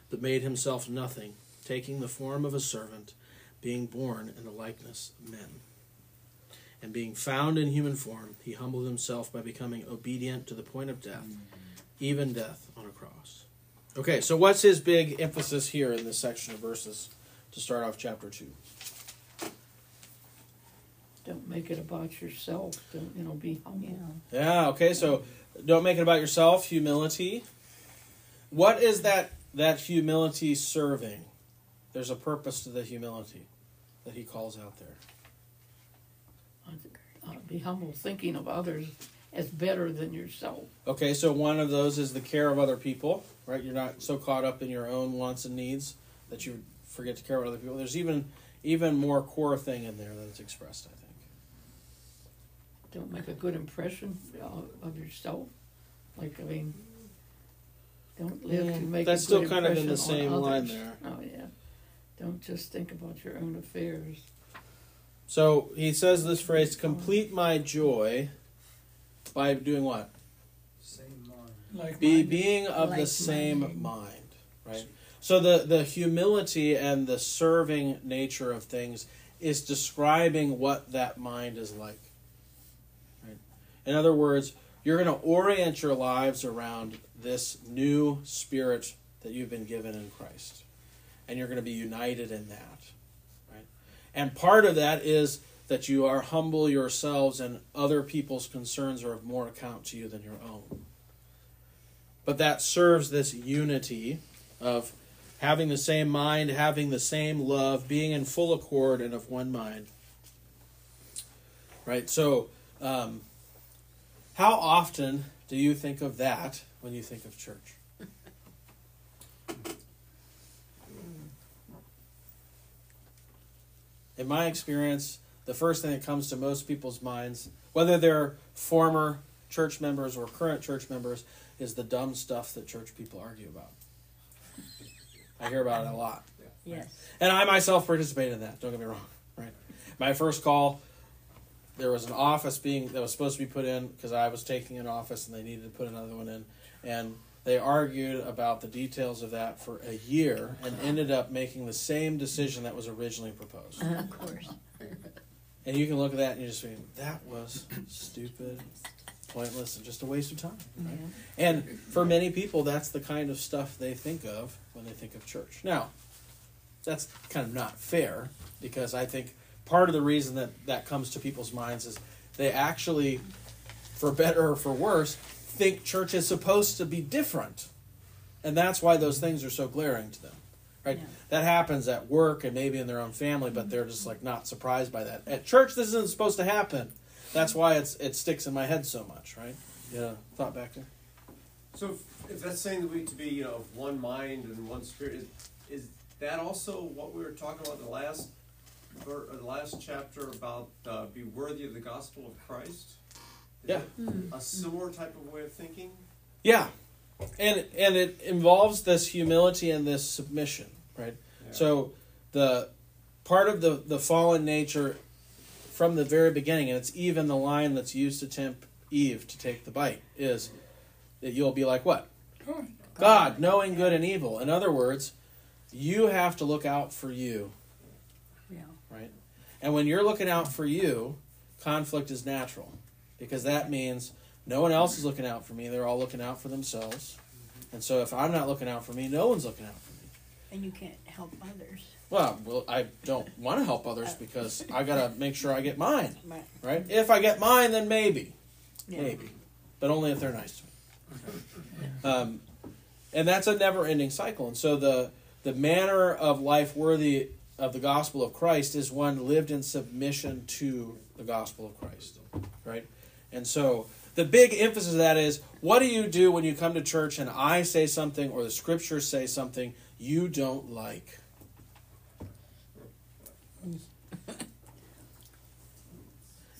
but made himself nothing, taking the form of a servant, being born in the likeness of men And being found in human form, he humbled himself by becoming obedient to the point of death, mm. even death on a cross. Okay, so what's his big emphasis here in this section of verses to start off chapter 2? Don't make it about yourself. Don't, you know, be humble. Yeah, okay, so don't make it about yourself, humility. What is that that humility serving? There's a purpose to the humility that he calls out there. Be humble, thinking of others as better than yourself. Okay, so one of those is the care of other people, right? You're not so caught up in your own wants and needs that you forget to care about other people. There's even even more core thing in there that's expressed, I think. Don't make a good impression uh, of yourself. Like I mean, don't live to Mm, make. that's a still good kind of in the same line there. Oh yeah. Don't just think about your own affairs. So he says this phrase, complete my joy by doing what? Same mind. Like Be mine. being of the Like-minded. same mind, right? So the the humility and the serving nature of things is describing what that mind is like. Right? In other words, you're going to orient your lives around this new spirit that you've been given in Christ. And you're going to be united in that. And part of that is that you are humble yourselves and other people's concerns are of more account to you than your own. But that serves this unity of having the same mind, having the same love, being in full accord and of one mind. Right? So, um, how often do you think of that when you think of church? In my experience, the first thing that comes to most people's minds, whether they're former church members or current church members, is the dumb stuff that church people argue about. I hear about it a lot. Yes. And I myself participated in that, don't get me wrong. Right. My first call, there was an office being that was supposed to be put in because I was taking an office and they needed to put another one in. And they argued about the details of that for a year and ended up making the same decision that was originally proposed. Of course. And you can look at that and you just think, that was stupid, pointless, and just a waste of time. right? And for many people, that's the kind of stuff they think of when they think of church. Now, that's kind of not fair because I think part of the reason that that comes to people's minds is they actually, for better or for worse, think church is supposed to be different. And that's why those things are so glaring to them. Right? Yeah. That happens at work and maybe in their own family, but they're just like not surprised by that. At church this isn't supposed to happen. That's why it's it sticks in my head so much, right? Yeah, thought back there. So if, if that's saying that we need to be, you know, of one mind and one spirit, is, is that also what we were talking about in the last, ver, uh, the last chapter about uh, be worthy of the gospel of Christ? Is Yeah. A similar type of way of thinking? Yeah, and and it involves this humility and this submission, right? Yeah. So the part of the the fallen nature from the very beginning, and it's even the line that's used to tempt Eve to take the bite, is that you'll be like what? God. God, knowing good and evil. In other words, you have to look out for you, Yeah. right? And when you're looking out for you, conflict is natural because that means no one else is looking out for me. They're all looking out for themselves. And so if I'm not looking out for me, no one's looking out for me. And you can't help others. Well, well, I don't want to help others because I got to make sure I get mine, Right. right? If I get mine, then maybe, Yeah. maybe, but only if they're nice to me. Um, and that's a never-ending cycle. And so the the manner of life worthy of the gospel of Christ is one lived in submission to the gospel of Christ, right? And so the big emphasis of that is what do you do when you come to church and I say something or the scriptures say something you don't like?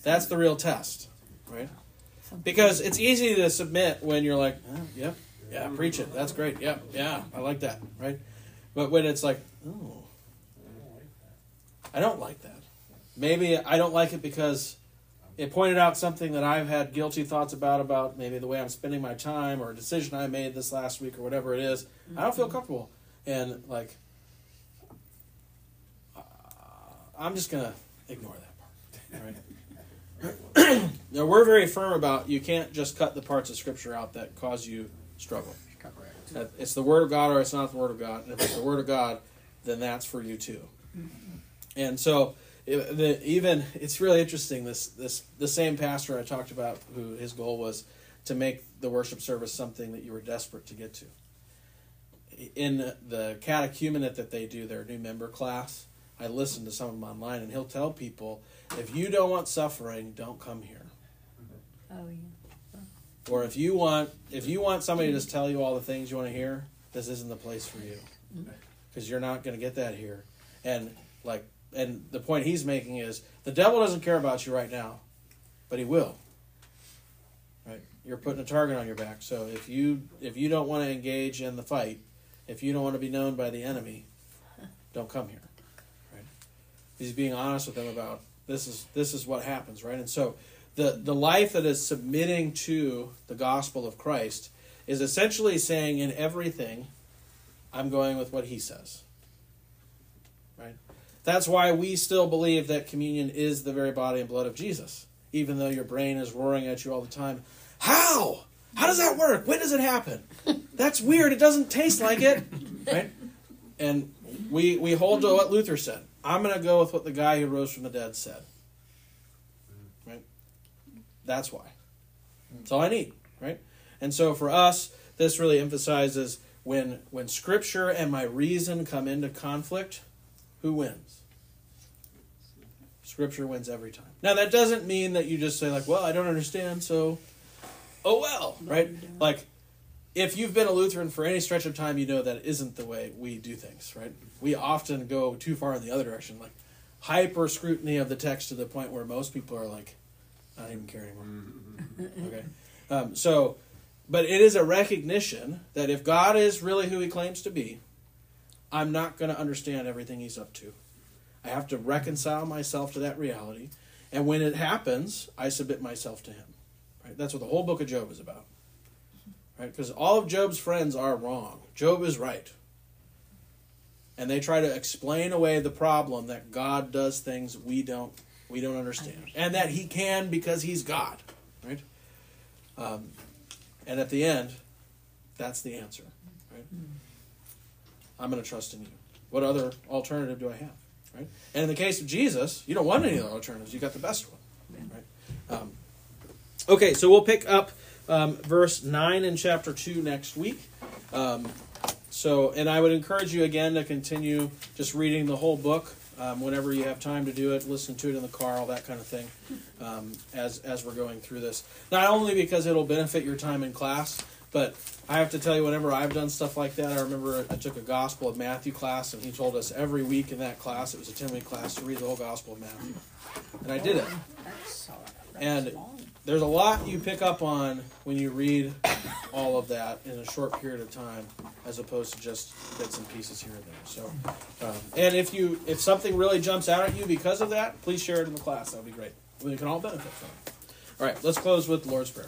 That's the real test, right? Because it's easy to submit when you're like, oh, yep, yeah, preach it. That's great. Yep, yeah, I like that, right? But when it's like, oh, I don't like that. Maybe I don't like it because it pointed out something that I've had guilty thoughts about, about maybe the way I'm spending my time or a decision I made this last week or whatever it is. I don't feel comfortable. And like, uh, I'm just going to ignore that part, right? [COUGHS] Now we're very firm about you can't just cut the parts of Scripture out that cause you struggle. That It's the Word of God or it's not the Word of God. And if it's the Word of God, then that's for you too. And so, it, the, even it's really interesting. This this the same pastor I talked about, who his goal was to make the worship service something that you were desperate to get to. In the catechumenate that they do, their new member class, I listen to some of them online, and he'll tell people, if you don't want suffering, don't come here. Oh, yeah. Or if you want if you want somebody to just tell you all the things you want to hear, this isn't the place for you. Mm-hmm. Because you're not going to get that here. And like and the point he's making is the devil doesn't care about you right now, but he will. Right? You're putting a target on your back. So if you if you don't want to engage in the fight, if you don't want to be known by the enemy, don't come here. Right? He's being honest with them about this is this is what happens, right? And so the the life that is submitting to the gospel of Christ is essentially saying in everything, I'm going with what he says. That's why we still believe that communion is the very body and blood of Jesus, even though your brain is roaring at you all the time. How? How does that work? When does it happen? [LAUGHS] That's weird. It doesn't taste like it. Right? And we we hold to what Luther said. I'm going to go with what the guy who rose from the dead said. Right? That's why. That's all I need, right? And so for us, this really emphasizes when when scripture and my reason come into conflict, who wins? Scripture wins every time. Now that doesn't mean that you just say like, "Well, I don't understand, so oh well," right? Like if you've been a Lutheran for any stretch of time, you know that isn't the way we do things, right? We often go too far in the other direction, like hyper scrutiny of the text to the point where most people are like, I don't even care anymore. okay, um, so, but it is a recognition that if God is really who He claims to be, I'm not going to understand everything He's up to. I have to reconcile myself to that reality, and when it happens, I submit myself to Him. Right? That's what the whole book of Job is about right? Because all of Job's friends are wrong. Job is right. And they try to explain away the problem that God does things we don't we don't understand, and that He can because He's God, right? Um, and at the end, that's the answer? I'm going to trust in you. What other alternative do I have, right? And in the case of Jesus, you don't want any other alternatives. You got the best one, right? Um, okay, so we'll pick up um, verse 9 in chapter 2 next week. Um, so, and I would encourage you again to continue just reading the whole book um, whenever you have time to do it, listen to it in the car, all that kind of thing, um, as, as we're going through this. Not only because it'll benefit your time in class, but I have to tell you, whenever I've done stuff like that, I remember I took a Gospel of Matthew class, and he told us every week in that class, it was a 10 week class, to read the whole Gospel of Matthew. And I did it. That's And there's a lot you pick up on when you read all of that in a short period of time, as opposed to just bits and pieces here and there. So, um, and if you if something really jumps out at you because of that, please share it in the class. That would be great. We can all benefit from it. All right, let's close with the Lord's prayer.